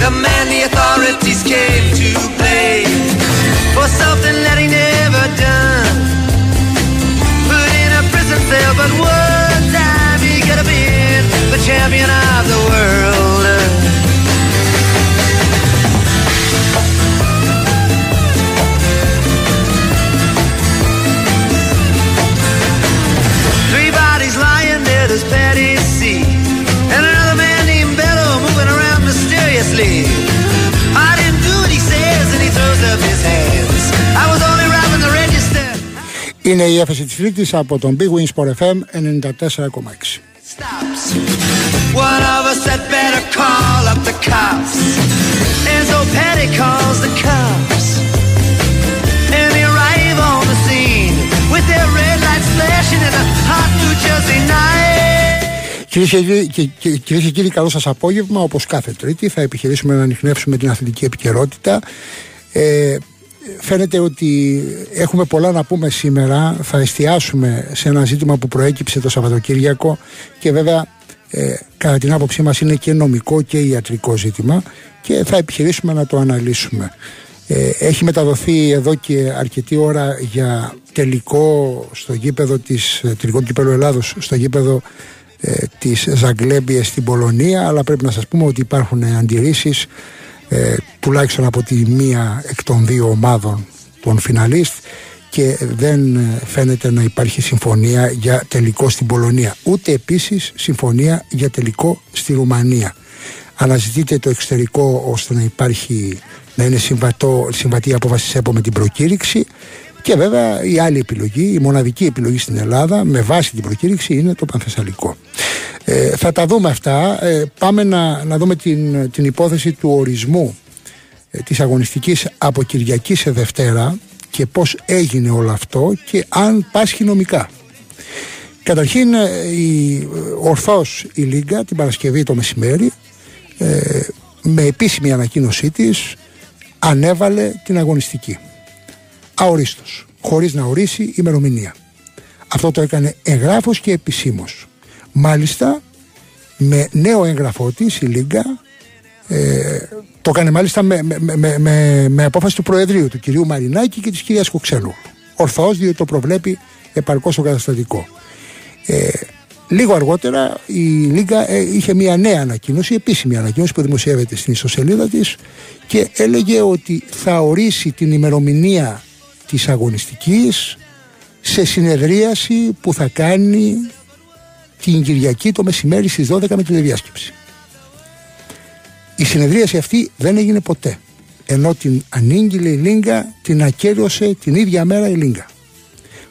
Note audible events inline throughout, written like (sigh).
the man the authorities came Είναι η έφεση της Τρίτης από τον Big Wings Sport FM 94,6. Stops. One of us had better call up the cops. And so Patty calls the cops. And they arrive on the scene with their red lights flashing in a hot New Jersey night. Κυρίες και, κύριοι- και, και, κυρίες και κύριοι, καλό σας απόγευμα. Όπως κάθε Τρίτη, θα επιχειρήσουμε να ανοιχνεύσουμε την αθλητική επικαιρότητα. Ε, φαίνεται ότι έχουμε πολλά να πούμε σήμερα. Θα εστιάσουμε σε ένα ζήτημα που προέκυψε το Σαββατοκύριακο και βέβαια ε, κατά την άποψή μας είναι και νομικό και ιατρικό ζήτημα και θα επιχειρήσουμε να το αναλύσουμε. Ε, έχει μεταδοθεί εδώ και αρκετή ώρα για τελικό στο γήπεδο της, ε, τελικό κύπελο Ελλάδος στο γήπεδο ε, της Ζαγκλέμπιες στην Πολωνία αλλά πρέπει να σας πούμε ότι υπάρχουν αντιρρήσεις ε, τουλάχιστον από τη μία εκ των δύο ομάδων των φιναλίστ και δεν ε, φαίνεται να υπάρχει συμφωνία για τελικό στην Πολωνία. Ούτε επίσης συμφωνία για τελικό στη Ρουμανία. Αναζητείται το εξωτερικό ώστε να υπάρχει να είναι συμβατό, συμβατή η απόφαση ΣΕΠΟ με την προκήρυξη. Και βέβαια η άλλη επιλογή, η μοναδική επιλογή στην Ελλάδα με βάση την προκήρυξη είναι το Πανθεσσαλικό. Ε, θα τα δούμε αυτά. Ε, πάμε να, να δούμε την, την υπόθεση του ορισμού ε, της αγωνιστικής από Κυριακή σε Δευτέρα και πώς έγινε όλο αυτό και αν πάσχει νομικά. Καταρχήν ε, η, ορθώς η Λίγκα την Παρασκευή το μεσημέρι ε, με επίσημη ανακοίνωσή της ανέβαλε την αγωνιστική. Αορίστος, χωρίς να ορίσει ημερομηνία. Αυτό το έκανε εγγράφος και επισήμως. Μάλιστα με νέο έγγραφό της η Λίγκα ε, το έκανε μάλιστα με, με, με, με, με απόφαση του Προεδρείου του κυρίου Μαρινάκη και της κυρίας Κουξέλου. Ορθώς διότι το προβλέπει επαρκώς ο καταστατικό. Ε, λίγο αργότερα η Λίγκα ε, είχε μια νέα ανακοίνωση, επίσημη ανακοίνωση που δημοσιεύεται στην ιστοσελίδα της και έλεγε ότι θα ορίσει την ημερομηνία της αγωνιστικής σε συνεδρίαση που θα κάνει την Κυριακή το μεσημέρι στις 12 με τηλεδιάσκεψη. Η συνεδρίαση αυτή δεν έγινε ποτέ. Ενώ την ανήγγειλε η Λίγκα, την ακύρωσε την ίδια μέρα η Λίγκα.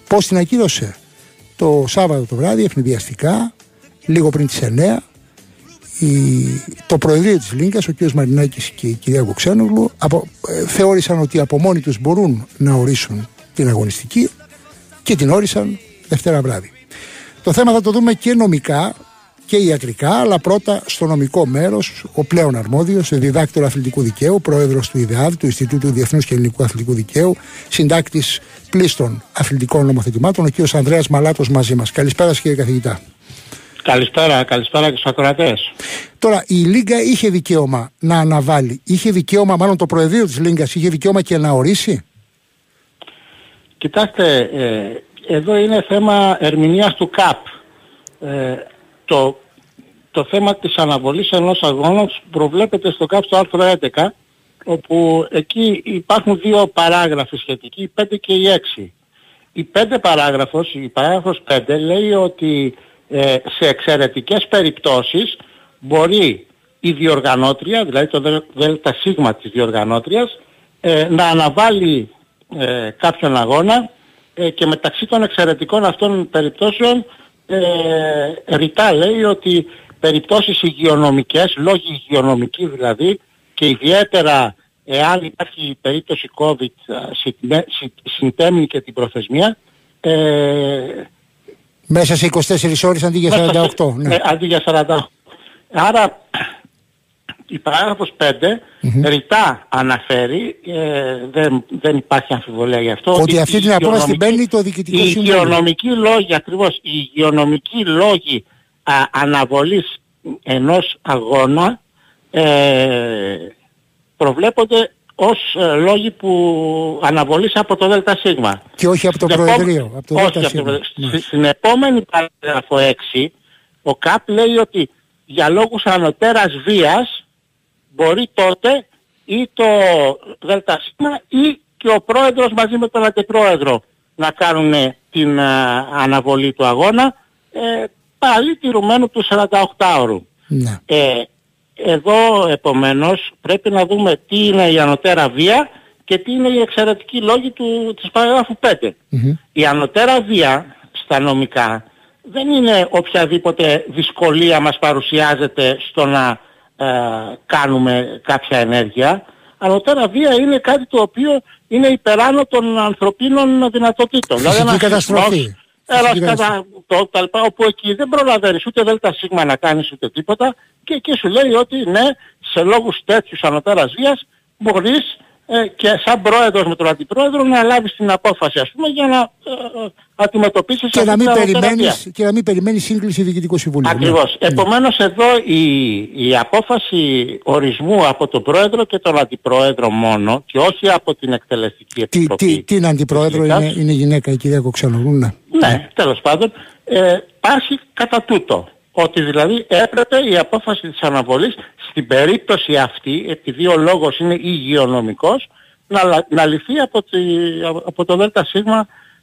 Πώς την ακύρωσε; Το Σάββατο το βράδυ, ευνηδιαστικά, λίγο πριν τις 9, η, το Προεδρείο της Λίγκας, ο κ. Μαρινάκης και η κυρία Κουξένογλου, απο, ε, θεώρησαν ότι από μόνοι τους μπορούν να ορίσουν την αγωνιστική και την όρισαν Δευτέρα βράδυ. Το θέμα θα το δούμε και νομικά και ιατρικά, αλλά πρώτα στο νομικό μέρος, ο πλέον αρμόδιος, διδάκτορα αθλητικού δικαίου, πρόεδρος του ΙΔΕΑΔ, του Ινστιτούτου Διεθνούς και Ελληνικού Αθλητικού Δικαίου, συντάκτης πλήστων αθλητικών νομοθετημάτων, ο κ. Ανδρέας Μαλάτος μαζί μας. Καλησπέρα, κύριε καθηγητά. Καλησπέρα, καλησπέρα και στους ακροατές. Τώρα, η Λίγκα είχε δικαίωμα να αναβάλει, είχε δικαίωμα, μάλλον το Προεδρείο της Λίγκας είχε δικαίωμα και να ορίσει; Κοιτάξτε, ε, εδώ είναι θέμα ερμηνείας του ΚΑΠ. Ε, το, το θέμα της αναβολής ενός αγώνας προβλέπεται στο ΚΑΠ στο άρθρο 11, όπου εκεί υπάρχουν δύο παράγραφοι σχετικοί, η 5 και η 6. Η 5 παράγραφος, η παράγραφος 5 λέει ότι ε, σε εξαιρετικές περιπτώσεις μπορεί η διοργανώτρια, δηλαδή το ΔΣ της διοργανώτριας, ε, να αναβάλει ε, κάποιον αγώνα ε, και μεταξύ των εξαιρετικών αυτών περιπτώσεων ε, ρητά λέει ότι περιπτώσεις υγειονομικές, λόγοι υγειονομικοί δηλαδή και ιδιαίτερα εάν υπάρχει περίπτωση COVID συντέμνει και την προθεσμία ε, μέσα σε 24 ώρες αντί για 48. Ναι. Ε, αντί για 48. Άρα η παράγραφος 5 mm-hmm. ρητά αναφέρει, ε, δεν, δεν υπάρχει αμφιβολία γι' αυτό. Ότι αυτή την απόφαση την παίρνει το Διοικητικό η Συμβούλιο. Οι υγειονομικοί λόγοι, ακριβώς, οι υγειονομικοί λόγοι α, αναβολής ενός αγώνα ε, προβλέπονται ως ε, λόγοι που αναβολής από το ΔΣ. Και όχι από το Στην Προεδρείο. Από το όχι ΔΣ. από το Προεδρείο. Ναι. Στη- Στην επόμενη παράγραφο 6 ο ΚΑΠ λέει ότι για λόγους ανωτέρας βίας μπορεί τότε ή το ΔΣ ή και ο πρόεδρος μαζί με τον αντιπρόεδρο να κάνουν την α, αναβολή του αγώνα ε, πάλι τηρουμένου του 48ωρου. Ναι. Ε, εδώ επομένως πρέπει να δούμε τι είναι η ανωτέρα βία και τι είναι οι εξαιρετικοί λόγοι του, της παραγράφου 5. Μμμ. Η ανωτέρα βία στα νομικά δεν είναι οποιαδήποτε δυσκολία μας παρουσιάζεται στο να ε, κάνουμε κάποια ενέργεια. Ανωτέρα βία είναι κάτι το οποίο είναι υπεράνω των ανθρωπίνων δυνατοτήτων. Φυσική ένας καταστροφή. σεισμός, ένας Φυσική κατα... το, τα λοιπά, όπου εκεί δεν προλαβαίνεις ούτε δέλτα σίγμα να κάνεις ούτε τίποτα και εκεί σου λέει ότι ναι, σε λόγους τέτοιους ανωτέρας βίας μπορείς ε, και σαν πρόεδρος με τον αντιπρόεδρο να λάβεις την απόφαση ας πούμε για να ε, ε, αντιμετωπίσεις Και, αυτή να μην την ανωτέρα βία. περιμένεις, και να μην περιμένεις σύγκληση Διοικητικού Συμβουλίου. Ναι. Ακριβώς. Επομένως εδώ η, η απόφαση ορισμού από τον πρόεδρο και τον αντιπρόεδρο μόνο και όχι από την εκτελεστική Τι, επιτροπή. τι, τι είναι αντιπρόεδρο, της είναι, είναι γυναίκα η κυρία Κοξανογλού. Ναι. Ναι, τέλος πάντων, ε, πάση κατά τούτο. Ότι δηλαδή έπρεπε η απόφαση της αναβολής στην περίπτωση αυτή, επειδή ο λόγος είναι υγειονομικός, να, λα- να λυθεί από, τη, από το ΔΣ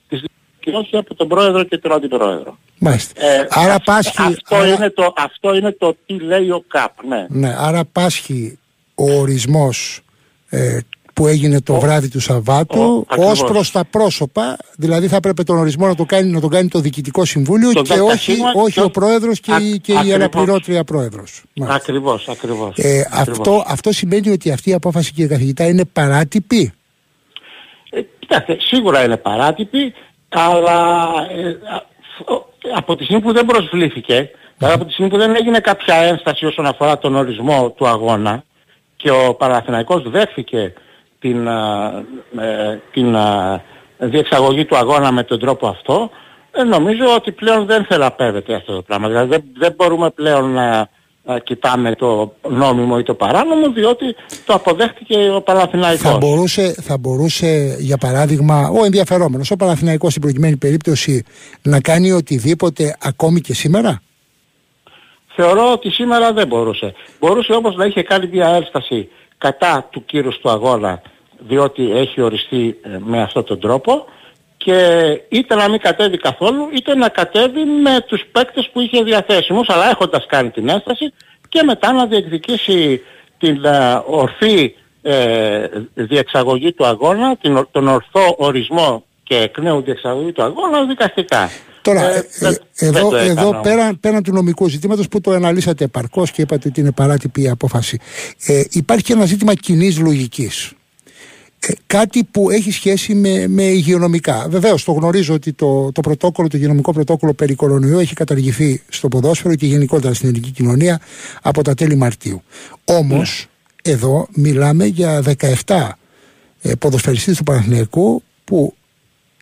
της και όχι από τον πρόεδρο και τον αντιπρόεδρο. Μάλιστα. Ε, άρα, αυ- πάσχει, αυτό, άρα, είναι το, αυτό είναι το τι λέει ο ΚΑΠ, ναι. ναι, άρα πάσχει ο ορισμός ε, που έγινε το βράδυ του Σαββάτου Ο- ως ακριβώς. προς τα πρόσωπα, δηλαδή θα έπρεπε τον ορισμό να το κάνει, να τον κάνει το Διοικητικό Συμβούλιο Το και ΔΣ όχι, όχι και ο ο- Πρόεδρος και, η- Α- και η ακριβώς. αναπληρώτρια Πρόεδρος. Μάλιστα. Ακριβώς, ακριβώς. Ε, ακριβώς. αυτό, αυτό σημαίνει ότι αυτή η απόφαση κύριε καθηγητά είναι παράτυπη; Ε, κοιτάξτε, σίγουρα είναι παράτυπη, αλλά ε, α- ο- από τη στιγμή που δεν προσβλήθηκε, δηλαδή από τη στιγμή που δεν έγινε κάποια ένσταση όσον αφορά τον ορισμό του αγώνα και ο Παναθηναϊκός δέχθηκε την, α, ε, την α, διεξαγωγή του αγώνα με τον τρόπο αυτό, ε, νομίζω ότι πλέον δεν θεραπεύεται αυτό το πράγμα. Δηλαδή δεν, δεν μπορούμε πλέον να α, κοιτάμε το νόμιμο ή το παράνομο, διότι το αποδέχτηκε ο Παναθηναϊκός. Θα μπορούσε, θα μπορούσε, για παράδειγμα, ο ενδιαφερόμενος, ο Παναθηναϊκός στην προκειμένη περίπτωση, να κάνει οτιδήποτε ακόμη και σήμερα; Θεωρώ ότι σήμερα δεν μπορούσε. Μπορούσε όμως να είχε κάνει μια ένσταση κατά του κύρους του αγώνα διότι έχει οριστεί ε, με αυτόν τον τρόπο και είτε να μην κατέβει καθόλου είτε να κατέβει με τους παίκτες που είχε διαθέσιμους αλλά έχοντας κάνει την ένσταση και μετά να διεκδικήσει την ε, ορθή ε, διεξαγωγή του αγώνα, την, ο- τον ορθό ορισμό και εκ νέου διεξαγωγή του αγώνα δικαστικά. Τώρα, Ε, ε, δεν- ε, δεν εδώ, το έκανα εδώ όμως. πέραν, πέραν του νομικού ζητήματος που το αναλύσατε επαρκώς και είπατε ότι είναι παράτυπη η απόφαση, ε, υπάρχει και ένα ζήτημα κοινής λογικής. Ε, κάτι που έχει σχέση με, με υγειονομικά. Βεβαίως, το γνωρίζω ότι το, το πρωτόκολλο, το υγειονομικό πρωτόκολλο περί κορονοϊού έχει καταργηθεί στο ποδόσφαιρο και γενικότερα στην ελληνική κοινωνία από τα τέλη Μαρτίου. Όμως, Ναι. εδώ μιλάμε για 17 ε, ποδοσφαιριστές του Παναθηναϊκού που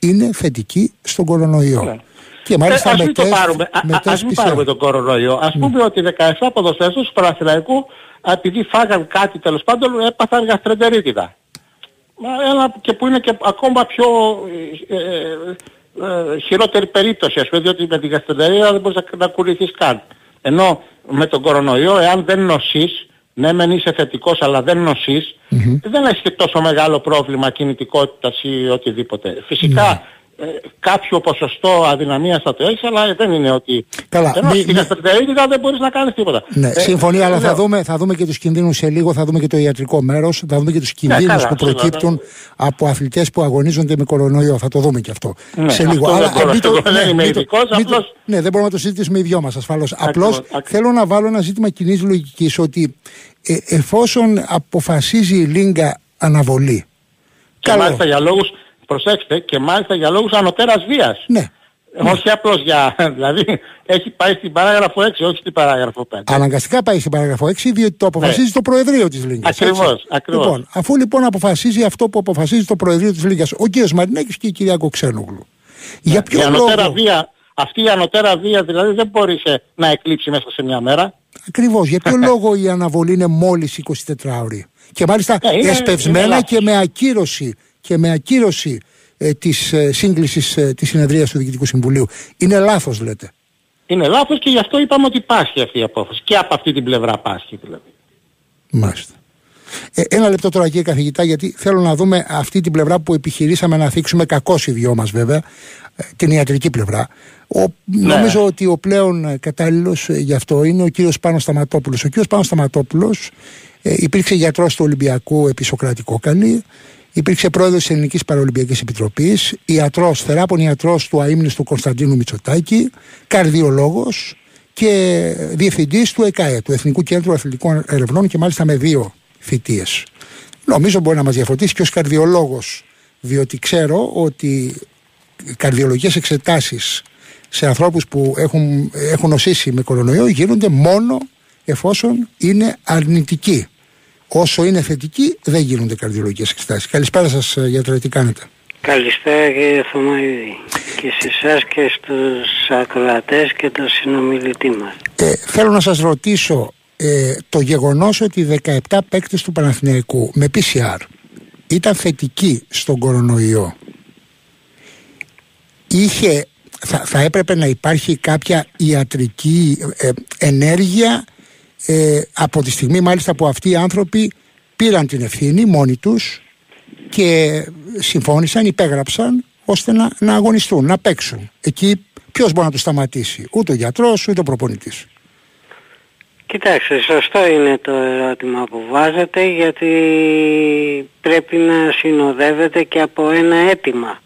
είναι θετικοί στον κορονοϊό. Ναι. Και μάλιστα ε, ας με μην το τεστ, πάρουμε, α- με α- τεστ ας μην PCR. πάρουμε τον κορονοϊό. Ας πούμε ότι 17 ποδοσφαιριστές του Παναθηναϊκού επειδή φάγαν κάτι τέλος πάντων έπαθαν γαστρεντερίτιδα. Μα Ένα και που είναι και ακόμα πιο ε, ε, ε, χειρότερη περίπτωση ας πούμε διότι με τη γαστρεντερίτιδα δεν μπορείς να, να κουνηθείς καν. Ενώ με τον κορονοϊό εάν δεν νοσείς ναι μεν είσαι θετικός αλλά δεν νοσείς δεν έχεις και τόσο μεγάλο πρόβλημα κινητικότητας ή οτιδήποτε. Φυσικά ε, κάποιο ποσοστό αδυναμίας θα το έχεις αλλά δεν είναι ότι Καλά, ενώ μη- στη μη- γαστρεντερίτιδα δεν μπορείς να κάνεις τίποτα. Ναι, Ε, συμφωνία, αλλά θα λέω, δούμε, θα δούμε και τους κινδύνους σε λίγο, θα δούμε και το ιατρικό μέρος, θα δούμε και τους κινδύνους καλά, που σίγουρα, προκύπτουν από αθλητές που αγωνίζονται με κορονοϊό. Θα το δούμε και αυτό. Ναι, σε αυτό λίγο. δεν Αλλά, μπορώ, μην το- εγώ δεν είμαι μην το- ειδικός, μην το- απλώς- Ναι, δεν μπορούμε να το συζητήσουμε οι δυο μας ασφαλώς. Απλώς ακριβώς. θέλω να βάλω ένα ζήτημα κοινής λογικής ότι ε, εφόσον αποφασίζει η Λίγκα αναβολή. Και καλό. μάλιστα για λόγους, προσέξτε, και μάλιστα για λόγους ανωτέρας βίας. Ναι, Όχι απλώς για, (laughs) δηλαδή έχει πάει στην παράγραφο 6, όχι στην παράγραφο 5. Αναγκαστικά πάει στην παράγραφο 6, διότι το αποφασίζει Ναι. το Προεδρείο της Λίγκα. Ακριβώς, ακριβώς. Λοιπόν, αφού λοιπόν αποφασίζει αυτό που αποφασίζει το Προεδρείο της Λίγκα, ο κ. Μαρινέκη και η κυρία Κοξένογλου. Για Ναι. η ποιο ανωτέρα λόγο. βία, αυτή η ανωτέρα βία δηλαδή δεν μπορεί σε- να εκλείψει μέσα σε μια μέρα. Ακριβώς. Για ποιο (laughs) λόγο η αναβολή είναι μόλις 24 ώρες. Και μάλιστα Ε, είναι- εσπευσμένα είναι και με ακύρωση, και με ακύρωση ε, της ε, σύγκλησης ε, της συνεδρίας του Διοικητικού Συμβουλίου. Είναι λάθος λέτε. Είναι λάθος και γι' αυτό είπαμε ότι πάσχει αυτή η απόφαση. Και από αυτή την πλευρά πάσχει δηλαδή. Μάλιστα. Ε, ένα λεπτό τώρα κύριε καθηγητά, γιατί θέλω να δούμε αυτή την πλευρά που επιχειρήσαμε να θίξουμε κακώς οι δυο μας βέβαια, ε, την ιατρική πλευρά. Ο, Νομίζω ότι ο πλέον κατάλληλος γι' αυτό είναι ο κύριος Πάνος Σταματόπουλος. Ο κύριος Πάνος Σταματόπουλος ε, υπήρξε γιατρός του Ολυμπιακού επί Σοκρατικό Καλή, υπήρξε πρόεδρος της Ελληνικής Παραολυμπιακής Επιτροπής, ιατρό, θεράπων ιατρός του αίμνηστου Κωνσταντίνου Μητσοτάκη, καρδιολόγος και διευθυντής του ΕΚΑΕ, του Εθνικού Κέντρου Αθλητικών Ερευνών και μάλιστα με δύο θητείε. Νομίζω μπορεί να μας διαφωτίσει και ως καρδιολόγος, διότι ξέρω ότι οι καρδιολογικές εξετάσεις σε ανθρώπους που έχουν, έχουν νοσήσει με κορονοϊό γίνονται μόνο εφόσον είναι αρνητικοί. Όσο είναι θετικοί δεν γίνονται καρδιολογικές εξετάσεις. Καλησπέρα σας ε, γιατρέ, τι κάνετε; Καλησπέρα κύριε Θωμαίδη και σε εσάς και στους ακροατές και τον συνομιλητή μας. Ε, θέλω να σας ρωτήσω ε, το γεγονός ότι 17 παίκτες του Παναθηναϊκού με PCR ήταν θετικοί στον κορονοϊό είχε, θα, θα έπρεπε να υπάρχει κάποια ιατρική ε, ενέργεια ε, από τη στιγμή μάλιστα που αυτοί οι άνθρωποι πήραν την ευθύνη μόνοι τους και συμφώνησαν, υπέγραψαν ώστε να, να αγωνιστούν, να παίξουν. Εκεί ποιος μπορεί να τους σταματήσει, ούτε ο γιατρός ούτε ο προπονητής. Κοιτάξτε, σωστό είναι το ερώτημα που βάζετε γιατί πρέπει να συνοδεύεται και από ένα αίτημα.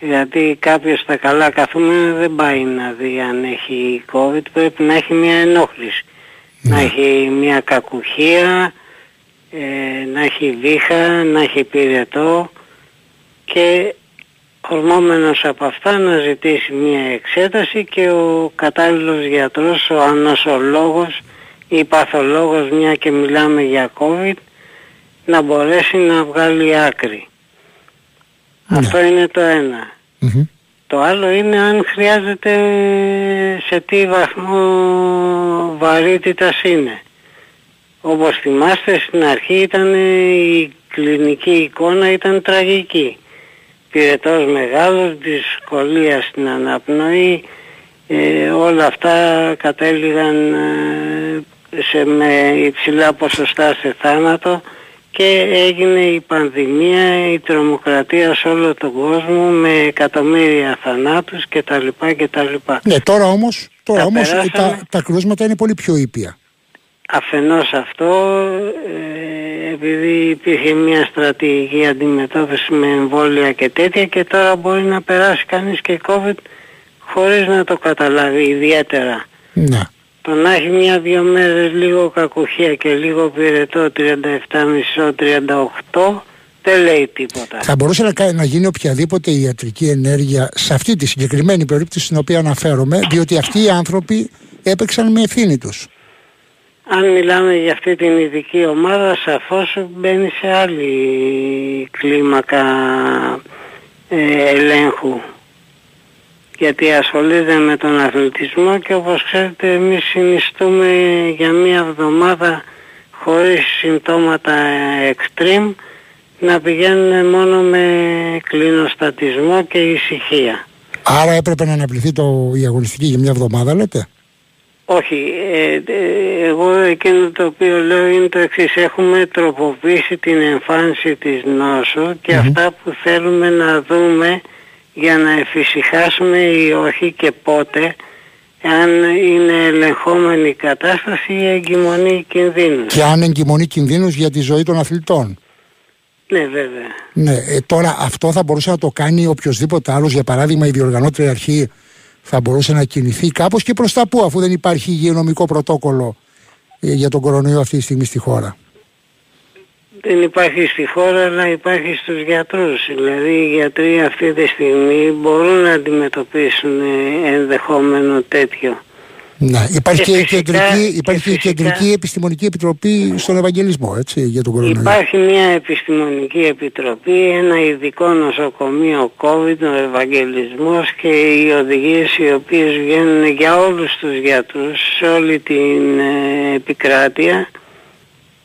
Γιατί κάποιος στα καλά καθούμενα δεν πάει να δει αν έχει COVID, πρέπει να έχει μια ενόχληση. Να έχει μια κακουχία, ε, να έχει βήχα, να έχει πυρετό και ορμόμενος από αυτά να ζητήσει μια εξέταση και ο κατάλληλος γιατρός, ο ανοσολόγος ή παθολόγος μια και μιλάμε για COVID να μπορέσει να βγάλει άκρη. Αυτό είναι το ένα. Μμμ. Το άλλο είναι αν χρειάζεται σε τι βαθμό βαρύτητας είναι. Όπως θυμάστε στην αρχή ήταν η κλινική εικόνα ήταν τραγική. Πυρετός μεγάλος, δυσκολία στην αναπνοή, ε, όλα αυτά κατέληγαν ε, σε, με υψηλά ποσοστά σε θάνατο και έγινε η πανδημία, η τρομοκρατία σε όλο τον κόσμο με εκατομμύρια θανάτους κτλ. κτλ. Ναι, τώρα όμως, τώρα Τα όμως ε, περάσαμε. τα, τα κρούσματα είναι πολύ πιο ήπια. Αφενός αυτό, ε, επειδή υπήρχε μια στρατηγική αντιμετώπιση με εμβόλια και τέτοια και τώρα μπορεί να περάσει κανείς και COVID χωρίς να το καταλάβει ιδιαίτερα. Ναι. Το να έχει μια-δυο μέρες λίγο κακουχία και λίγο πυρετό 37,5-38 δεν λέει τίποτα. Θα μπορούσε να, κα- να γίνει οποιαδήποτε ιατρική ενέργεια σε αυτή τη συγκεκριμένη περίπτωση στην οποία αναφέρομαι, διότι αυτοί οι άνθρωποι έπαιξαν με ευθύνη τους. Αν μιλάμε για αυτή την ειδική ομάδα, σαφώς μπαίνει σε άλλη κλίμακα ε, ελέγχου. Γιατί ασχολείται με τον αθλητισμό και όπως ξέρετε εμείς συνιστούμε για μία εβδομάδα χωρίς συμπτώματα extreme να πηγαίνουν μόνο με κλινοστατισμό και ησυχία. Άρα έπρεπε να αναπληθεί το, η αγωνιστική για μια εβδομάδα, λέτε; Όχι, ε, ε, εγώ εκείνο το οποίο λέω είναι το εξής. Έχουμε τροποποιήσει την εμφάνιση της νόσου και αυτά που θέλουμε να δούμε για να εφησυχάσουμε ή όχι και πότε αν είναι ελεγχόμενη η κατάσταση ή εγκυμονή κινδύνου. Και αν εγκυμονεί κινδύνους για τη ζωή των αθλητών. Ναι βέβαια. Ναι, ε, τώρα αυτό θα μπορούσε να το κάνει οποιοδήποτε άλλος, για παράδειγμα η διοργανώτρια αρχή θα μπορούσε να κινηθεί κάπως και προς τα πού αφού δεν υπάρχει υγειονομικό πρωτόκολλο ε, για τον κορονοϊό αυτή τη στιγμή στη χώρα. Δεν υπάρχει στη χώρα αλλά υπάρχει στους γιατρούς. Δηλαδή οι γιατροί αυτή τη στιγμή μπορούν να αντιμετωπίσουν ε, ενδεχόμενο τέτοιο. Ναι, υπάρχει και, Και η φυσικά- κεντρική, και υπάρχει και η φυσικά- κεντρική επιστημονική επιτροπή στον Ευαγγελισμό, έτσι, για τον κορονοϊό. Υπάρχει μια επιστημονική επιτροπή, ένα ειδικό νοσοκομείο COVID, ο Ευαγγελισμός και οι οδηγίες οι οποίες βγαίνουν για όλους τους γιατρούς σε όλη την ε, επικράτεια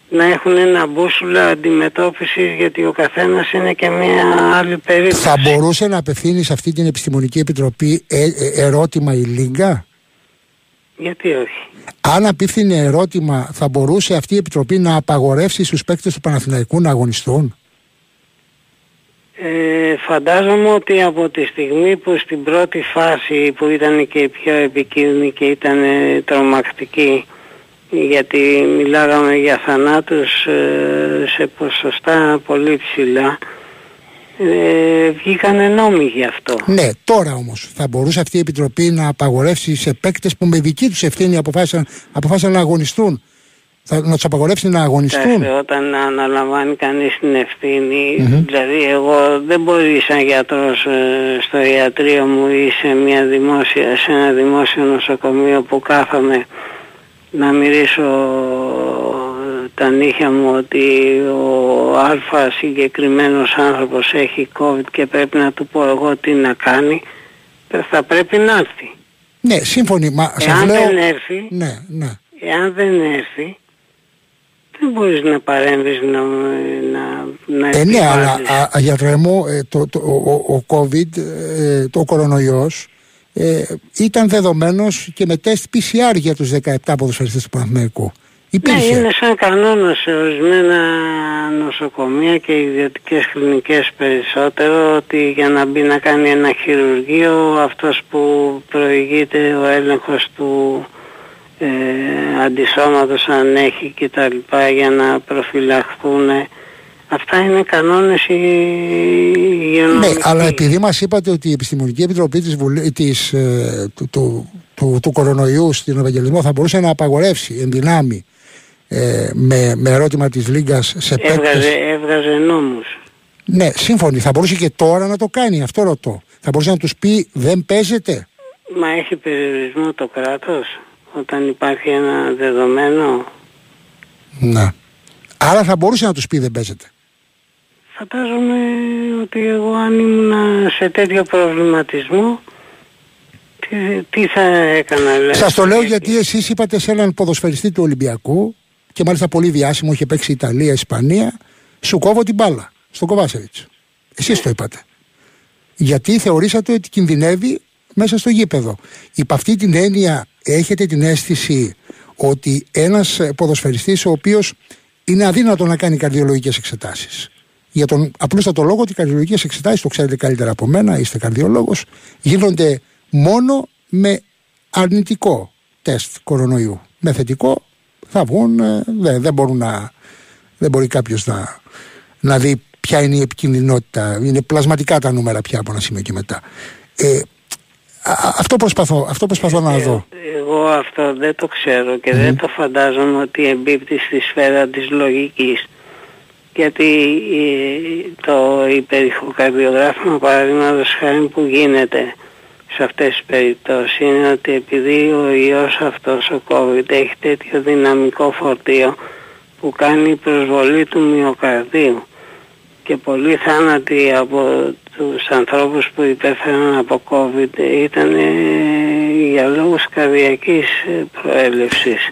να έχουν ένα μπούσουλα αντιμετώπισης γιατί ο καθένας είναι και μια άλλη περίπτωση. Θα μπορούσε να απευθύνει σε αυτή την επιστημονική επιτροπή ε, ε, ερώτημα η Λίγκα; Γιατί όχι; Αν απίφθινε ερώτημα, θα μπορούσε αυτή η επιτροπή να απαγορεύσει στους παίκτες του Παναθηναϊκού να αγωνιστούν; Ε, φαντάζομαι ότι από τη στιγμή που στην πρώτη φάση που ήταν και η πιο επικίνδυνη και ήταν ε, τρομακτική γιατί μιλάγαμε για θανάτους ε, σε ποσοστά πολύ ψηλά ε, βγήκανε νόμοι γι' αυτό. Ναι, τώρα όμως θα μπορούσε αυτή η επιτροπή να απαγορεύσει σε παίκτες που με δική τους ευθύνη αποφάσισαν, αποφάσισαν να αγωνιστούν. Θα, να τους απαγορεύσει να αγωνιστούν. Εντάξει, όταν αναλαμβάνει κανείς την ευθυνη δηλαδή εγώ δεν μπορεί σαν γιατρός ε, στο ιατρείο μου ή σε, μια δημόσια, σε ένα δημόσιο νοσοκομείο που κάθομαι να μυρίσω ε, τα νύχια μου ότι ο α συγκεκριμένος άνθρωπος έχει COVID και πρέπει να του πω εγώ τι να κάνει ε, θα πρέπει να έρθει. Ναι, σύμφωνοι. Μα σας Εάν λέω... δεν έρθει Ναι, ναι. Εάν δεν έρθει, δεν μπορείς να παρέμβεις να, να, να Ε, ναι, αλλά επιβάλλεις. α, α, γιατρέ μου, ε, το, το, ο, ο- ο COVID, ε, το κορονοϊός, ε, ήταν δεδομένος και με τεστ PCR για τους 17 ποδοσφαιριστές του Παναθηναϊκού. Ναι, Υπήρχε. είναι σαν κανόνα σε ορισμένα νοσοκομεία και ιδιωτικές κλινικές περισσότερο ότι για να μπει να κάνει ένα χειρουργείο αυτός που προηγείται ο έλεγχος του ε, αντισώματος αν έχει και τα λοιπά για να προφυλαχθούν αυτά είναι κανόνες οι Ναι, υγειονομικοί. αλλά επειδή μας είπατε ότι η Επιστημονική Επιτροπή της, Βουλή, της, ε, του, του, του, του κορονοϊού στην Ευαγγελισμό θα μπορούσε να απαγορεύσει εν δυνάμει ε, με, με ερώτημα της Λίγκας σε έβγαζε, παίκτες. έβγαζε νόμους. Ναι, σύμφωνοι. Θα μπορούσε και τώρα να το κάνει. Αυτό ρωτώ. Θα μπορούσε να τους πει δεν παίζετε. Μα έχει περιορισμό το κράτος όταν υπάρχει ένα δεδομένο; Ναι. Άρα θα μπορούσε να τους πει δεν παίζετε. Φαντάζομαι ότι εγώ αν ήμουν σε τέτοιο προβληματισμό τι, τι θα έκανα. δηλαδή. Σας το λέω γιατί εσείς είπατε σε έναν ποδοσφαιριστή του Ολυμπιακού και μάλιστα πολύ διάσημο, είχε παίξει Ιταλία, Ισπανία, σου κόβω την μπάλα στον Κοβάσεβιτς. Εσείς το είπατε. Γιατί θεωρήσατε ότι κινδυνεύει μέσα στο γήπεδο. Υπ' αυτή την έννοια έχετε την αίσθηση ότι ένας ε, ποδοσφαιριστής ο οποίος είναι αδύνατο να κάνει καρδιολογικές εξετάσεις. Για τον απλούστατο λόγο ότι οι καρδιολογικές εξετάσεις, το ξέρετε καλύτερα από μένα, είστε καρδιολόγος, γίνονται μόνο με αρνητικό τεστ κορονοϊού. Με θετικό θα βγουν, ε, δεν, δεν, μπορούν να, δεν μπορεί κάποιος να, να δει ποια είναι η επικινδυνότητα. Είναι πλασματικά τα νούμερα πια από ένα σημείο και μετά. Ε, α- α- αυτό προσπαθώ, αυτό προσπαθώ να δω. Εγώ αυτό δεν το ξέρω και δεν το φαντάζομαι ότι εμπίπτει στη σφαίρα της λογικής. Γιατί ε, το υπερηχοκαρδιογράφημα παραδείγματος χάρη που γίνεται σε αυτές τις περιπτώσεις είναι ότι επειδή ο ιός αυτός ο COVID έχει τέτοιο δυναμικό φορτίο που κάνει προσβολή του μυοκαρδίου και πολλοί θάνατοι από τους ανθρώπους που υπέφεραν από COVID ήταν ε, για λόγους καρδιακής ε, προέλευσης.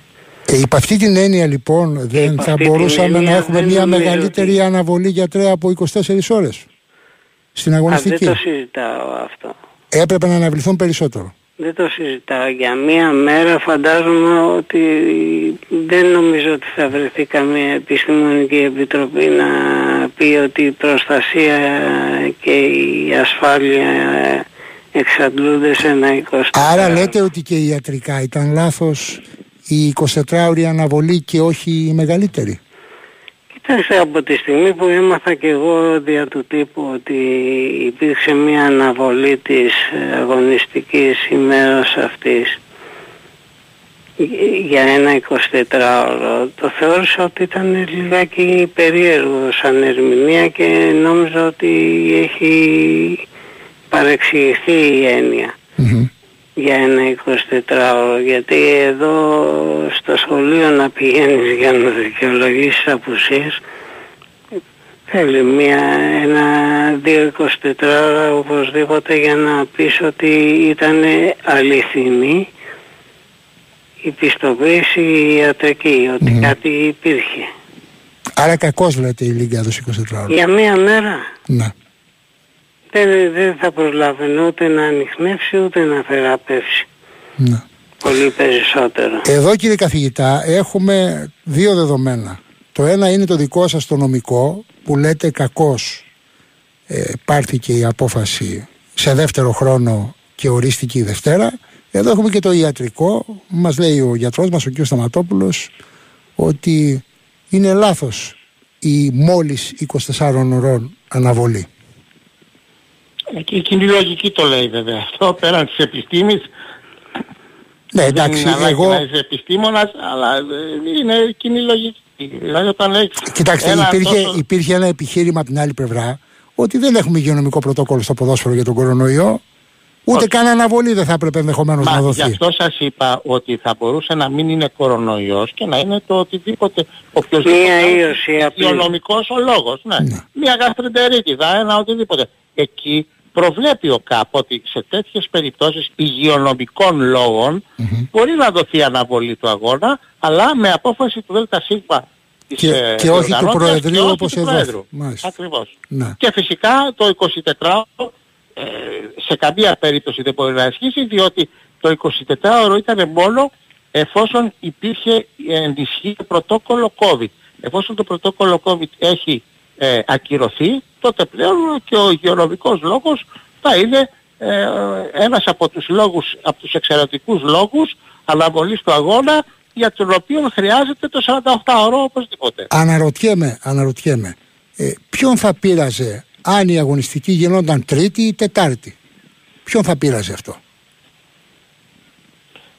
Ε, υπ' αυτή την έννοια λοιπόν δεν υπ' θα αυτή την μπορούσαμε έννοια να έχουμε δεν μια νομίζω μεγαλύτερη ότι- αναβολή γιατρέα από 24 ώρες στην Α, δεν αγωνιστική. το συζητάω αυτό. Έπρεπε να αναβληθούν περισσότερο. Δεν το συζητάω. Για μία μέρα φαντάζομαι ότι δεν νομίζω ότι θα βρεθεί καμία επιστημονική επιτροπή να πει ότι η προστασία και η ασφάλεια εξαντλούνται σε ένα 24 Άρα λέτε ότι και ιατρικά ήταν λάθος η 24ωρη αναβολή και όχι η μεγαλύτερη. Κοιτάξτε, από τη στιγμή που έμαθα και εγώ δια του τύπου ότι υπήρξε μια αναβολή της αγωνιστικής ημέρας αυτής για ένα 24ωρο, το θεώρησα ότι ήταν λιγάκι περίεργο σαν ερμηνεία και νόμιζα ότι έχει παρεξηγηθεί η έννοια. Μμμ. Για ένα 24ωρο γιατί εδώ στο σχολείο να πηγαίνεις για να δικαιολογήσεις απουσίες θέλει μια, ένα 2-24 ώρα οπωσδήποτε για να πεις ότι ήταν αληθινή η πιστοποίηση η ιατρική, ότι κάτι υπήρχε. Άρα κακός λέτε η Λίγκα έδωσε 24 ώρα. Για μία μέρα Ναι. Δεν, δεν θα προλάβαινε ούτε να ανοιχνεύσει ούτε να θεραπεύσει. ναι. Πολύ περισσότερο. Εδώ κύριε καθηγητά έχουμε δύο δεδομένα. Το ένα είναι το δικό σας το νομικό που λέτε κακώς ε, πάρθηκε η απόφαση σε δεύτερο χρόνο και ορίστηκε η Δευτέρα. Εδώ έχουμε και το ιατρικό. Μας λέει ο γιατρός μας, ο κ. Σταματόπουλος, ότι είναι λάθος η μόλις 24 ωρών αναβολή. Ε, Και η κοινή λογική το λέει βέβαια αυτό πέραν της επιστήμης. Ναι, εντάξει, δεν είναι ανάγκη εγώ... να είσαι επιστήμονας, αλλά ε, είναι κοινή λογική. Δηλαδή όταν έχεις Κοιτάξτε, ένα υπήρχε, τόσο- υπήρχε ένα επιχείρημα από την άλλη πλευρά ότι δεν έχουμε υγειονομικό πρωτόκολλο στο ποδόσφαιρο για τον κορονοϊό. Ούτε Όχι. καν αναβολή δεν θα έπρεπε ενδεχομένως να Μα γι' δοθεί. αυτό σας είπα ότι θα μπορούσε να μην είναι κορονοϊός και να είναι το οτιδήποτε οποιοδήποτε Μία άλλος ίωση απλή. υγειονομικός ο λόγος. Ναι. Ναι. Μία γαστρεντερίτιδα, ένα οτιδήποτε. Εκεί προβλέπει ο ΚΑΠ ότι σε τέτοιες περιπτώσεις υγειονομικών λόγων μπορεί να δοθεί αναβολή του αγώνα αλλά με απόφαση του ΔΣ της, Και- ε, και όχι του διοργανώτριας Προεδρείου και όχι όπως του εδώ. Προέδρου. Μάλιστα. Ακριβώς. Ναι. Και φυσικά το 24ωρο ε, σε καμία περίπτωση δεν μπορεί να ισχύσει διότι το 24ωρο ήταν μόνο εφόσον υπήρχε ενισχύει το πρωτόκολλο COVID. Εφόσον το πρωτόκολλο COVID έχει ε, ακυρωθεί, τότε πλέον και ο υγειονομικός λόγος θα είναι ε, ένας από τους λόγους, από τους εξαιρετικούς λόγους αναβολής του αγώνα για τον οποίο χρειάζεται το 48ωρο οπωσδήποτε. Αναρωτιέμαι, αναρωτιέμαι, ε, ποιον θα πείραζε αν η αγωνιστική γινόταν Τρίτη ή Τετάρτη; Ποιον θα πείραζε αυτό;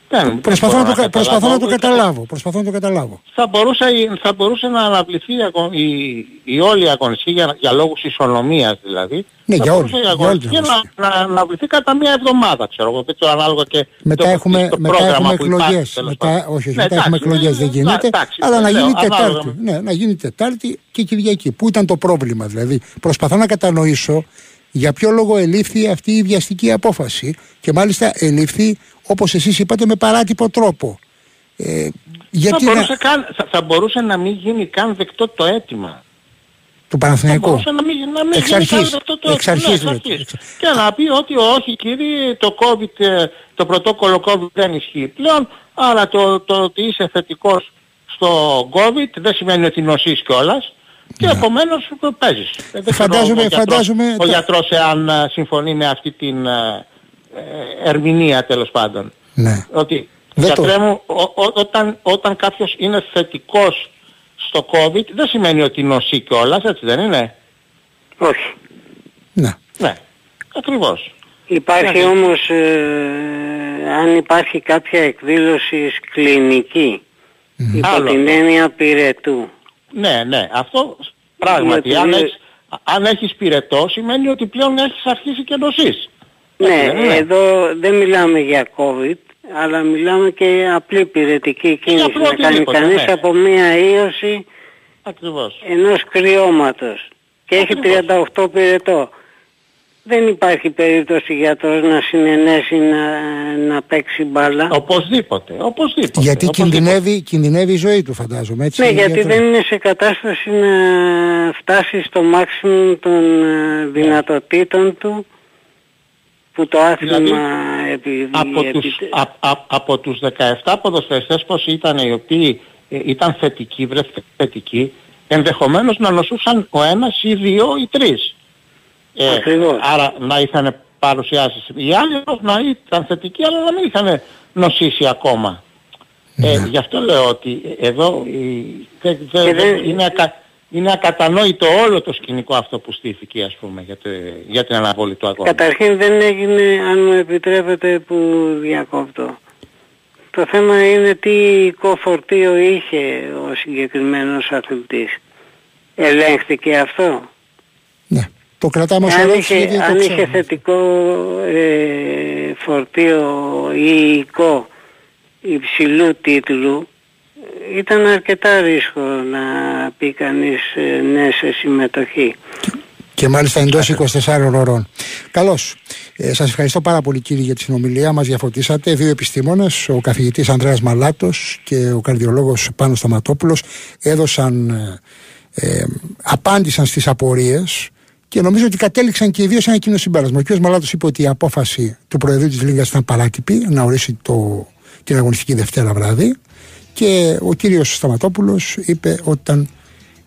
Δεν- Προσπαθώ, δεν να το, μπορώ κα- προσπαθώ να το καταλάβω. καταλάβω. Προσπαθώ να το καταλάβω. θα μπορούσε, θα μπορούσε να αναβληθεί η, αγω- η, η όλη αγωνιστική για, για λόγους ισονομίας δηλαδή. Ναι, θα για όλη- μπορούσε η για όλη την αγωνιστική να, να, να αναβληθεί κατά μία εβδομάδα, ξέρω εγώ, δεν ξέρω ανάλογα και Μετά το, έχουμε, το μετά πρόγραμμα έχουμε που υπάρχει, εκλογές. τέλος Μετά, πάντων. όχι, όχι, Ναι, μετά έχουμε εντάξει, εκλογές δεν ναι, γίνεται. εντάξει, αλλά να λέω, γίνει ανάλογα Τετάρτη. με- Ναι, να γίνει Τετάρτη και Κυριακή. Πού ήταν το πρόβλημα δηλαδή; Προσπαθώ να κατανοήσω για ποιο λόγο ελήφθη αυτή η βιαστική απόφαση; Και μάλιστα ελήφθη όπως εσείς είπατε με παράτυπο τρόπο. Ε, γιατί θα, να, μπορούσε καν, θα, θα μπορούσε να μην γίνει καν δεκτό το αίτημα. του Θα Παναθηναϊκού. μπορούσε να μην, να μην Εξ γίνει καν αρχής. δεκτό το Εξ αίτημα. αρχής Ναι, λέτε. εξ Εξ- αρχής. Και να πει ότι όχι κύριε το COVID, ε, το πρωτόκολλο COVID δεν ισχύει πλέον, άρα το, το ότι είσαι θετικός στο COVID δεν σημαίνει ότι νοσείς κιόλας και επομένως ε, παίζεις. Ε, δεν ξέρω Ναι. Φαντάζομαι- ο γιατρός, φαντάζομαι ο τα- γιατρός εάν ε, συμφωνεί με αυτή την ε, ε, ερμηνεία τέλος πάντων. Ναι. Ότι Δεν το- γιατρέ μου, ο- ο- όταν, όταν κάποιος είναι θετικός στο COVID δεν σημαίνει ότι νοσεί κιόλας, έτσι δεν είναι; Όχι. Ναι. Ναι, ακριβώς. Υπάρχει Ναι. όμως, ε, αν υπάρχει κάποια εκδήλωση κλινική, υπό Άλλο την αυτό. έννοια πυρετού. Ναι, ναι, αυτό πράγματι. Γιατί Αν είναι- έχεις, αν έχεις πυρετό σημαίνει ότι πλέον έχεις αρχίσει και νοσείς. Ναι, Έτσι δεν είναι; εδώ δεν μιλάμε για COVID, αλλά μιλάμε και για απλή πυρετική κίνηση. απλό Να κάνει οτιδήποτε, κανείς ναι. από μία ίωση Ακριβώς. ενός κρυώματος και έχει Ακριβώς. 38 πυρετό. Δεν υπάρχει περίπτωση γιατρός να συνενέσει να, να παίξει μπάλα. Οπωσδήποτε, οπωσδήποτε. Γιατί οπωσδήποτε. κινδυνεύει, κινδυνεύει η ζωή του φαντάζομαι. Έτσι, Ναι, είναι γιατί γιατρός. δεν είναι σε κατάσταση να φτάσει στο maximum των ε, δυνατοτήτων του που το άθλημα Δηλαδή, επί, από, επί- τους, α, α, από τους 17 ποδοσφαιριστές πως ήταν οι οποίοι ε, ήταν θετικοί, βρέθηκαν θετικοί, ενδεχομένως να νοσούσαν ο ένας ή δύο ή τρεις. Ε, Ακριβώς. άρα να είχαν παρουσιάσεις. Οι άλλοι όμως να ήταν θετικοί αλλά να μην είχαν νοσήσει ακόμα. Ε, γι' αυτό λέω ότι εδώ η- δεν- δεν- Και δεν- είναι, ακα, είναι ακατανόητο όλο το σκηνικό αυτό που στήθηκε ας πούμε για, το, για την αναβολή του αγώνα. Καταρχήν δεν έγινε, αν μου επιτρέπετε που διακόπτω. Το θέμα είναι τι υλικό φορτίο είχε ο συγκεκριμένος αθλητής. Ελέγχθηκε αυτό; Ναι. Το κρατάμε ως αν ερώτηση είχε, γιατί αν το είχε ξέρουμε. θετικό ε, φορτίο ή υλικό υψηλού τίτλου ήταν αρκετά ρίσκο να πει κανείς ε, ναι σε συμμετοχή. Και μάλιστα εντός 24 ώρων. Καλώς. Ε, Σας ευχαριστώ πάρα πολύ κύριε για τη συνομιλία. Μας διαφωτίσατε. Δύο επιστήμονες, ο καθηγητής Ανδρέας Μαλάτος και ο καρδιολόγος Πάνος Σταματόπουλος, έδωσαν, ε, ε, απάντησαν στις απορίες και νομίζω ότι κατέληξαν και οι δύο σε ένα κοινό συμπέρασμα. Ο κ. Μαλάτος είπε ότι η απόφαση του Προεδρείου της Λίγκα ήταν παράτυπη να ορίσει το, την αγωνιστική Δευτέρα βράδυ. Και ο κύριος Σταματόπουλος είπε ότι ήταν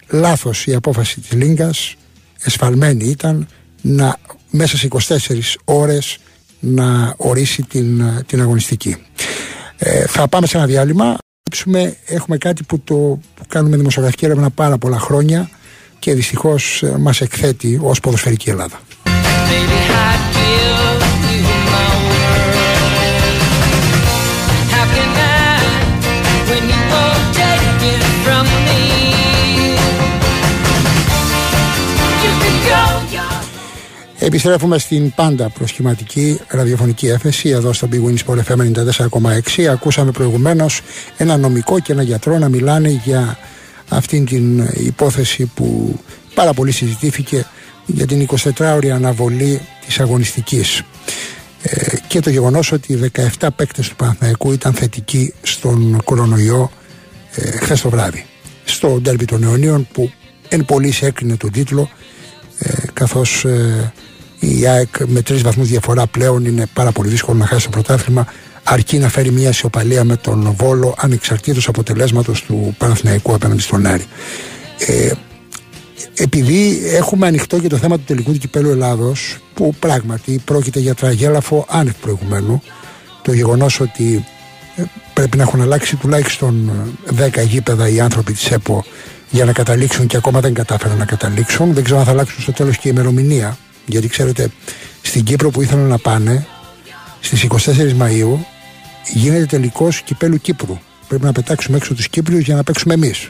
λάθος η απόφαση της Λίγκας εσφαλμένη ήταν να μέσα σε 24 ώρες να ορίσει την, την αγωνιστική. Ε, θα πάμε σε ένα διάλειμμα. Έχουμε, έχουμε κάτι που το που κάνουμε δημοσιογραφική έρευνα πάρα πολλά χρόνια και δυστυχώς ε, μας εκθέτει ως ποδοσφαιρική Ελλάδα. Baby, I give you my word. How can I when you won't take it from me? You can go your Επιστρέφουμε στην πάντα προσχηματική ραδιοφωνική έφεση εδώ στο Big Wings Sport FM 94,6. Ακούσαμε προηγουμένως ένα νομικό και ένα γιατρό να μιλάνε για αυτήν την υπόθεση που πάρα πολύ συζητήθηκε για την 24ωρη αναβολή της αγωνιστικής. Ε, και το γεγονός ότι 17 παίκτες του Παναθηναϊκού ήταν θετικοί στον κορονοϊό ε, χθες το βράδυ. Στο ντέρμπι των αιωνίων που εν πωλής έκρινε τον τίτλο ε, καθώς ε, η ΑΕΚ με τρεις βαθμούς διαφορά πλέον είναι πάρα πολύ δύσκολο να χάσει το πρωτάθλημα αρκεί να φέρει μια ισοπαλία με τον Βόλο ανεξαρτήτως αποτελέσματος του Παναθηναϊκού απέναντι στον Άρη. Ε, επειδή έχουμε ανοιχτό και το θέμα του τελικού του κυπέλου Ελλάδος που πράγματι πρόκειται για τραγέλαφο άνευ προηγουμένου το γεγονός ότι ε, πρέπει να έχουν αλλάξει τουλάχιστον ε, 10 γήπεδα οι άνθρωποι της ΕΠΟ για να καταλήξουν και ακόμα δεν κατάφεραν να καταλήξουν. Δεν ξέρω αν θα αλλάξουν στο τέλος και η ημερομηνία. Γιατί ξέρετε, στην Κύπρο που ήθελαν να πάνε, στις 24 Μαΐου γίνεται τελικός κυπέλου Κύπρου. Πρέπει να πετάξουμε έξω τους Κύπριους για να παίξουμε εμείς.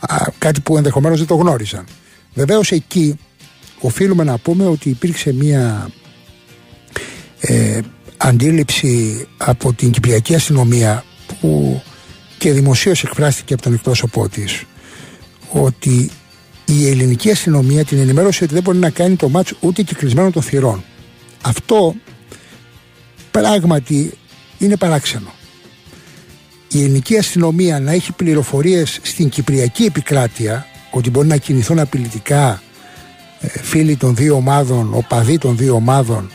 Α, κάτι που ενδεχομένως δεν το γνώριζαν. Βεβαίως εκεί οφείλουμε να πούμε ότι υπήρξε μια ε, αντίληψη από την Κυπριακή αστυνομία που και δημοσίως εκφράστηκε από τον εκπρόσωπό της ότι η ελληνική αστυνομία την ενημέρωσε ότι δεν μπορεί να κάνει το μάτς ούτε και κλεισμένο των θυρών. Αυτό πράγματι είναι παράξενο. Η ελληνική αστυνομία να έχει πληροφορίες στην κυπριακή επικράτεια ότι μπορεί να κινηθούν απειλητικά ε, φίλοι των δύο ομάδων, οπαδοί των δύο ομάδων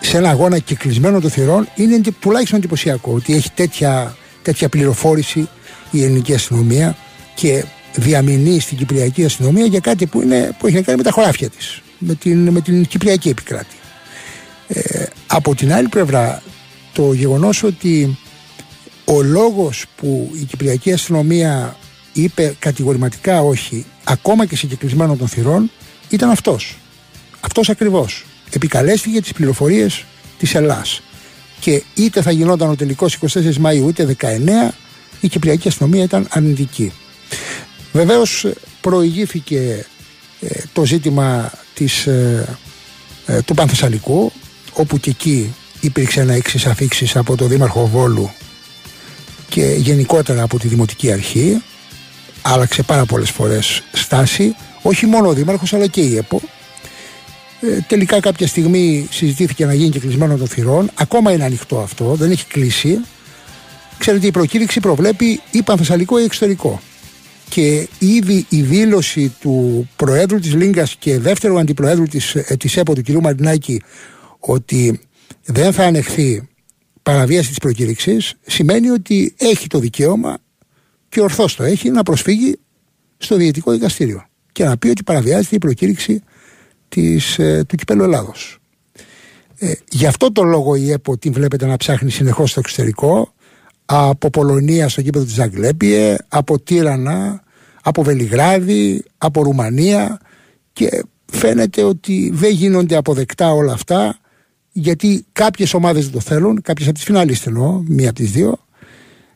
σε ένα αγώνα και κλεισμένο των θυρών είναι εντι- τουλάχιστον εντυπωσιακό ότι έχει τέτοια, τέτοια πληροφόρηση η ελληνική αστυνομία και διαμηνεί στην Κυπριακή αστυνομία για κάτι που, είναι, που έχει να κάνει με τα χωράφια της με την, με την Κυπριακή επικράτεια. Ε, από την άλλη πλευρά το γεγονός ότι ο λόγος που η Κυπριακή αστυνομία είπε κατηγορηματικά όχι ακόμα και σε κεκλεισμένο των θυρών ήταν αυτός. Αυτός ακριβώς. Επικαλέστηκε τις πληροφορίες της Ελλάς. Και είτε θα γινόταν ο τελικός 24 Μαΐου είτε 19 η Κυπριακή αστυνομία ήταν αρνητική. Βεβαίως ε, προηγήθηκε ε, το ζήτημα της, ε, ε, του Πανθεσσαλικού όπου και εκεί υπήρξε ένα έξις αφήξεις από το Δήμαρχο Βόλου και γενικότερα από τη Δημοτική Αρχή άλλαξε πάρα πολλές φορές στάση όχι μόνο ο Δήμαρχος αλλά και η ΕΠΟ. Ε, τελικά κάποια στιγμή συζητήθηκε να γίνει και κλεισμένο των θυρών. Ακόμα είναι ανοιχτό αυτό, δεν έχει κλείσει. Ξέρετε η προκήρυξη προβλέπει ή πανθεσσαλικό ή εξωτερικό. Και ήδη η δήλωση του Προέδρου της Λίγκας και δεύτερου Αντιπροέδρου της, ε, της ΕΠΟ του κ. Μαρινάκη ότι δεν θα ανεχθεί παραβίαση της προκήρυξης σημαίνει ότι έχει το δικαίωμα και ορθώς το έχει να προσφύγει στο Διαιτικό Δικαστήριο και να πει ότι παραβιάζεται η προκήρυξη της, ε, του Κυπέλου Ελλάδος. Ε, γι' αυτό το λόγο η ΕΠΟ την βλέπετε να ψάχνει συνεχώς στο εξωτερικό από Πολωνία στο κήπεδο της Ζαγκλέπιε, από Τύρανα, από Βελιγράδι, από Ρουμανία και φαίνεται ότι δεν γίνονται αποδεκτά όλα αυτά γιατί κάποιες ομάδες δεν το θέλουν, κάποιες από τις φινάλιστες εννοώ, μία από τις δύο,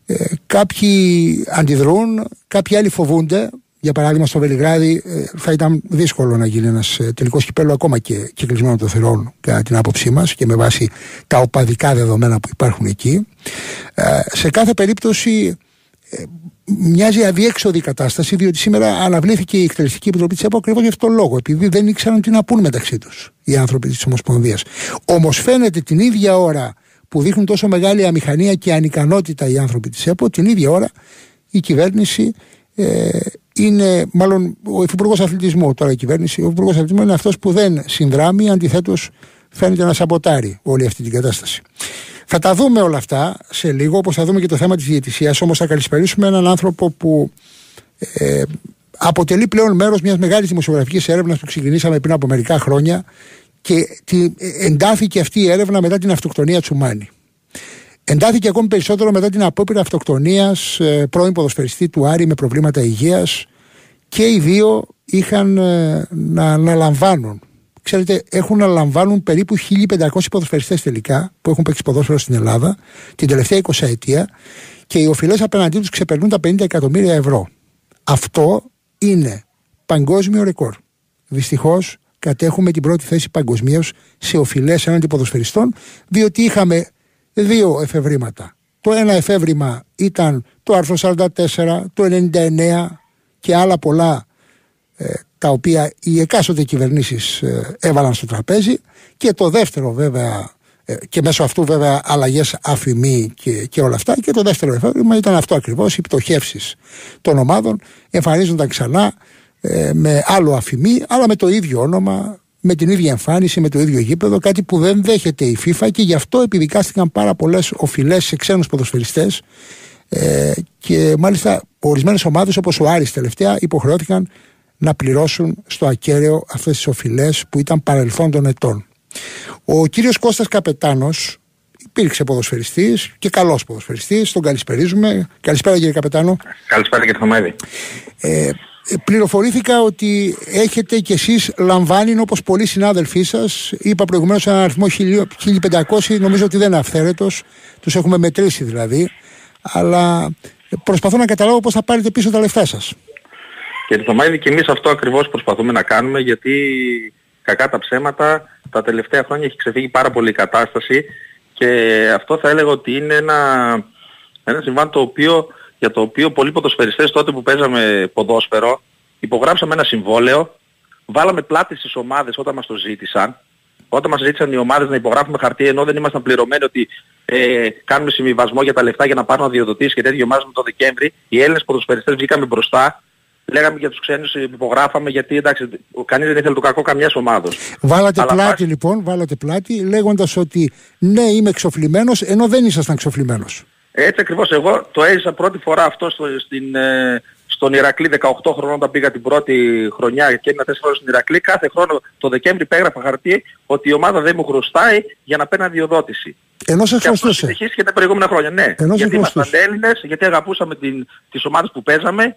ε, κάποιοι αντιδρούν, κάποιοι άλλοι φοβούνται Για παράδειγμα, στο Βελιγράδι ε, θα ήταν δύσκολο να γίνει ένας τελικός κυπέλος ακόμα και κυκλισμένο των θερών, κατά την άποψή μας και με βάση τα οπαδικά δεδομένα που υπάρχουν εκεί. Ε, σε κάθε περίπτωση, ε, μοιάζει αδιέξοδη η κατάσταση, διότι σήμερα αναβλήθηκε η εκτελεστική επιτροπή της ΕΠΟ ακριβώς για αυτόν τον λόγο, επειδή δεν ήξεραν τι να πούν μεταξύ τους οι άνθρωποι της Ομοσπονδίας. Όμως φαίνεται την ίδια ώρα που δείχνουν τόσο μεγάλη αμηχανία και ανικανότητα οι άνθρωποι της ΕΠΟ, την ίδια ώρα η κυβέρνηση ε, είναι, μάλλον ο Υφυπουργός Αθλητισμού, τώρα η κυβέρνηση, ο Υφυπουργός Αθλητισμού είναι αυτός που δεν συνδράμει, αντιθέτως φαίνεται να σαμποτάρει όλη αυτή την κατάσταση. Θα τα δούμε όλα αυτά σε λίγο, όπως θα δούμε και το θέμα της διαιτησίας. Όμως θα καλησπερίσουμε έναν άνθρωπο που ε, αποτελεί πλέον μέρος μιας μεγάλης δημοσιογραφικής έρευνας που ξεκινήσαμε πριν από μερικά χρόνια και τη, ε, εντάθηκε αυτή η έρευνα μετά την αυτοκτονία Τσουμάνη. Εντάθηκε ακόμη περισσότερο μετά την απόπειρα αυτοκτονίας ε, πρώην ποδοσφαιριστή του Άρη με προβλήματα υγείας και οι δύο είχαν ε, να αναλαμβάνουν. Ξέρετε, έχουν να λαμβάνουν περίπου 1500 ποδοσφαιριστές τελικά που έχουν παίξει ποδόσφαιρο στην Ελλάδα την τελευταία 20 ετία και οι οφειλές απέναντί τους ξεπερνούν τα 50 εκατομμύρια ευρώ. Αυτό είναι παγκόσμιο ρεκόρ. Δυστυχώς κατέχουμε την πρώτη θέση παγκοσμίως σε οφειλές έναντι ποδοσφαιριστών, διότι είχαμε δύο εφευρήματα. Το ένα εφεύρημα ήταν το άρθρο 44, το 99 και άλλα πολλά ε, τα οποία οι εκάστοτε κυβερνήσεις ε, έβαλαν στο τραπέζι και το δεύτερο βέβαια ε, και μέσω αυτού βέβαια αλλαγές αφημί και, και όλα αυτά και το δεύτερο εφεύρημα ήταν αυτό ακριβώς οι πτωχεύσεις των ομάδων εμφανίζονταν ξανά με άλλο αφημί αλλά με το ίδιο όνομα με την ίδια εμφάνιση, με το ίδιο γήπεδο, κάτι που δεν δέχεται η FIFA και γι' αυτό επιδικάστηκαν πάρα πολλές οφειλές σε ξένους ποδοσφαιριστές. Ε, και μάλιστα ορισμένες ομάδες όπως ο Άρης τελευταία υποχρεώθηκαν να πληρώσουν στο ακέραιο αυτές τις οφειλές που ήταν παρελθόν των ετών. Ο κύριος Κώστας Καπετάνος υπήρξε ποδοσφαιριστής και καλός ποδοσφαιριστής, τον καλησπερίζουμε. Καλησπέρα κύριε Καπετάνο. Καλησπέρα κύριε Θωμαίδη. Ε, πληροφορήθηκα ότι έχετε κι εσείς λαμβάνει όπως πολλοί συνάδελφοί σας είπα προηγουμένως ένα αριθμό 1500 νομίζω ότι δεν είναι αυθαίρετος τους έχουμε μετρήσει δηλαδή αλλά προσπαθώ να καταλάβω πώς θα πάρετε πίσω τα λεφτά σας Κύριε Θωμαίδη και εμείς αυτό ακριβώς προσπαθούμε να κάνουμε γιατί κακά τα ψέματα τα τελευταία χρόνια έχει ξεφύγει πάρα πολύ η κατάσταση και αυτό θα έλεγα ότι είναι ένα, ένα συμβάν το οποίο για το οποίο πολλοί ποδοσφαιριστές τότε που παίζαμε ποδόσφαιρο υπογράψαμε ένα συμβόλαιο, βάλαμε πλάτη στις ομάδες όταν μας το ζήτησαν, όταν μας ζήτησαν οι ομάδες να υπογράφουμε χαρτί ενώ δεν ήμασταν πληρωμένοι ότι ε, κάνουμε συμβιβασμό για τα λεφτά για να πάρουν αδειοδοτήσεις και τέτοιο ομάδες με το Δεκέμβρη, οι Έλληνες ποδοσφαιριστές βγήκαμε μπροστά Λέγαμε για τους ξένους υπογράφαμε γιατί εντάξει κανείς δεν ήθελε το κακό καμιάς ομάδος. Βάλατε Αλλά πλάτη λοιπόν, βάλατε πλάτη λέγοντας ότι ναι είμαι εξοφλημένος ενώ δεν ήσασταν εξοφλημένος. Έτσι ακριβώς εγώ το έζησα πρώτη φορά αυτό στο, στην, ε, στον Ηρακλή 18 χρονών όταν πήγα την πρώτη χρονιά και έμεινα 4 χρόνια στην Ηρακλή. Κάθε χρόνο το Δεκέμβρη πέγραφα χαρτί ότι η ομάδα δεν μου χρωστάει για να παίρνει αδειοδότηση. Ενώ σε χρωστούσε. Και και τα προηγούμενα χρόνια, ναι. Ενώ γιατί ήμασταν Έλληνες, γιατί αγαπούσαμε την, τις ομάδες που παίζαμε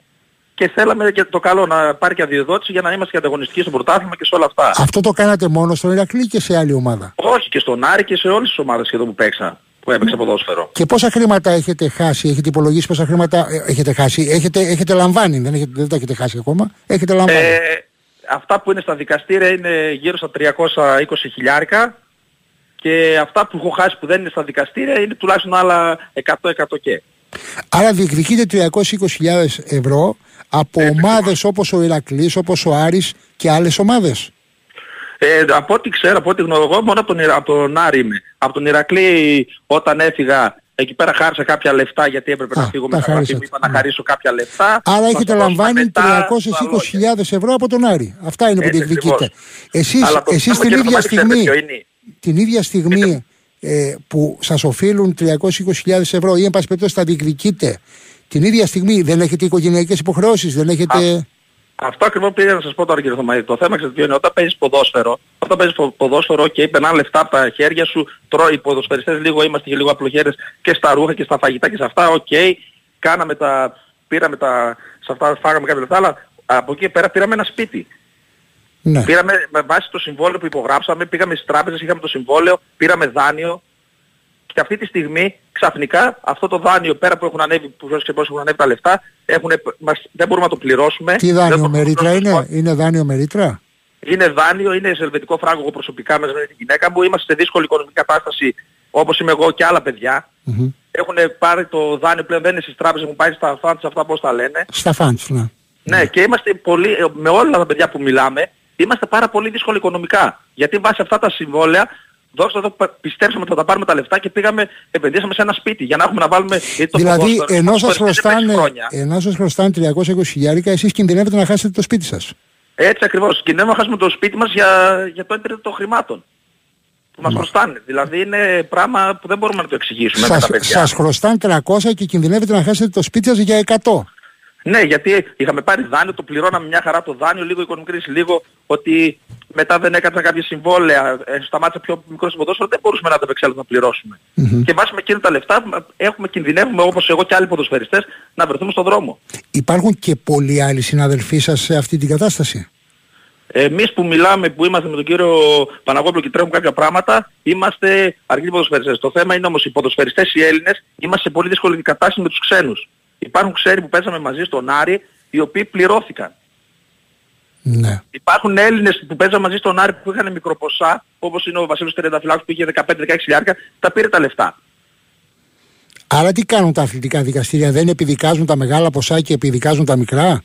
και θέλαμε και το καλό να πάρει και αδειοδότηση για να είμαστε και ανταγωνιστικοί στο πρωτάθλημα και σε όλα αυτά. Αυτό το κάνατε μόνο στον Ηρακλή και σε άλλη ομάδα; Όχι και στον Άρη και σε όλες τις ομάδες σχεδόν που παίξα που έπαιξε ποδόσφαιρο. Και πόσα χρήματα έχετε χάσει, έχετε υπολογίσει πόσα χρήματα ε, έχετε χάσει, έχετε, έχετε λαμβάνει, δεν, έχετε, δεν τα έχετε χάσει ακόμα, έχετε λαμβάνει; Ε, αυτά που είναι στα δικαστήρια είναι γύρω στα 320 χιλιάρικα και αυτά που έχω χάσει που δεν είναι στα δικαστήρια είναι τουλάχιστον άλλα 100-100 και. Άρα διεκδικείτε 320.000 ευρώ από ομάδες όπως ο Ηρακλής, όπως ο Άρης και άλλες ομάδες. Ε, από ό,τι ξέρω, από ό,τι γνωρίζω, εγώ μόνο από τον, από τον Άρη είμαι. Από τον Ηρακλή όταν έφυγα Εκεί πέρα χάρισα κάποια λεφτά γιατί έπρεπε Α, να φύγω τα με τα χαρίσατε. μου είπα να χαρίσω κάποια λεφτά. Άρα Μας έχετε το δώσαμε λαμβάνει μετά, 320.000 ευρώ από τον Άρη. Αυτά είναι που Έτσι διεκδικείτε. ακριβώς. Εσείς, Αλλά το εσείς θέμα, την κύριε ίδια Θωμάκη, ξέρετε στιγμή, ποιο είναι. την ίδια στιγμή ε, που σας οφείλουν 320.000 ευρώ ή εν πάση περιπτώσει τα διεκδικείτε, την ίδια στιγμή δεν έχετε οικογενειακές υποχρεώσεις, δεν έχετε... Αυτό ακριβώς πήγα να σας πω τώρα κύριε Θωμαίδη. Το θέμα ξέρετε ποιο είναι. Όταν παίζεις ποδόσφαιρο, όταν παίζεις πο- ποδόσφαιρο και okay, περνάνε λεφτά από τα χέρια σου, τρώει οι ποδοσφαιριστές λίγο, είμαστε και λίγο απλοχέρες και στα ρούχα και στα φαγητά και σε αυτά, οκ. κάναμε τα, πήραμε τα, σε αυτά φάγαμε κάποια λεφτά, αλλά από εκεί πέρα πήραμε ένα σπίτι. Ναι. Πήραμε με βάση το συμβόλαιο που υπογράψαμε, πήγαμε στις τράπεζες, είχαμε το συμβόλαιο, πήραμε δάνειο και αυτή τη στιγμή ξαφνικά αυτό το δάνειο πέρα που έχουν ανέβει, που και πώς έχουν ανέβει τα λεφτά, έχουν, μας, δεν μπορούμε να το πληρώσουμε. Τι δεν δάνειο το με ρήτρα πληρώσουμε. είναι, είναι δάνειο με ρήτρα. Είναι δάνειο, είναι σε ελβετικό φράγκο εγώ προσωπικά μέσα με την γυναίκα μου. Είμαστε σε δύσκολη οικονομική κατάσταση όπως είμαι εγώ και άλλα παιδιά. Μμμ. Έχουν πάρει το δάνειο πλέον δεν είναι στις τράπεζες, έχουν πάει στα funds αυτά πώς τα λένε. Στα φαντς, ναι. Ναι, και είμαστε πολύ, ε, με όλα τα παιδιά που μιλάμε, είμαστε πάρα πολύ δύσκολοι οικονομικά. Γιατί βάσει αυτά τα συμβόλαια, δώστε εδώ, πα- πιστέψαμε ότι θα τα πάρουμε τα λεφτά και πήγαμε, επενδύσαμε σε ένα σπίτι για να έχουμε να βάλουμε γιατί το δηλαδή, ποδόσφαιρο- ενώ το σας, ποδόσφαιρο δεν παίζει χρωστάνε, χρόνια. ενώ σας χρωστάνε 320 χιλιάρικα, εσείς κινδυνεύετε να χάσετε το σπίτι σας. Έτσι ακριβώς. Κινδυνεύουμε να χάσουμε το σπίτι μας για, για το έντρετο των χρημάτων. Που μας χρωστάνε. Δηλαδή είναι πράγμα που δεν μπορούμε να το εξηγήσουμε με Σας, τα παιδιά. σας χρωστάνε 300 και κινδυνεύετε να χάσετε το σπίτι σας για 100. Ναι, γιατί είχαμε πάρει δάνειο, το πληρώναμε μια χαρά το δάνειο, λίγο οικονομική κρίση, λίγο ότι μετά δεν έκανα κάποια συμβόλαια, ε, σταμάτησα πιο μικρός ποδόσφαιρο, δεν μπορούσαμε να τα επεξέλθουμε να πληρωσουμε Και βάσει με εκείνα τα λεφτά έχουμε, κινδυνεύουμε όπως εγώ και άλλοι ποδοσφαιριστές να βρεθούμε στον δρόμο. Υπάρχουν και πολλοί άλλοι συναδελφοί σας σε αυτή την κατάσταση; Εμείς που μιλάμε, που είμαστε με τον κύριο Παναγόπουλο και τρέχουμε κάποια πράγματα, είμαστε αρκετοί ποδοσφαιριστές. Το θέμα είναι όμως οι ποδοσφαιριστές οι Έλληνες είμαστε σε πολύ δύσκολη κατάσταση με τους ξένους. Υπάρχουν ξένοι που παίζαμε μαζί στον Άρη, οι οποίοι πληρώθηκαν. Ναι. Υπάρχουν Έλληνες που παίζαν μαζί στον Άρη που είχαν μικροποσά, όπως είναι ο Βασίλης Τερενταφυλάκος που είχε 15-16 χιλιάρικα, τα πήρε τα λεφτά. Άρα τι κάνουν τα αθλητικά δικαστήρια, δεν επιδικάζουν τα μεγάλα ποσά και επιδικάζουν τα μικρά;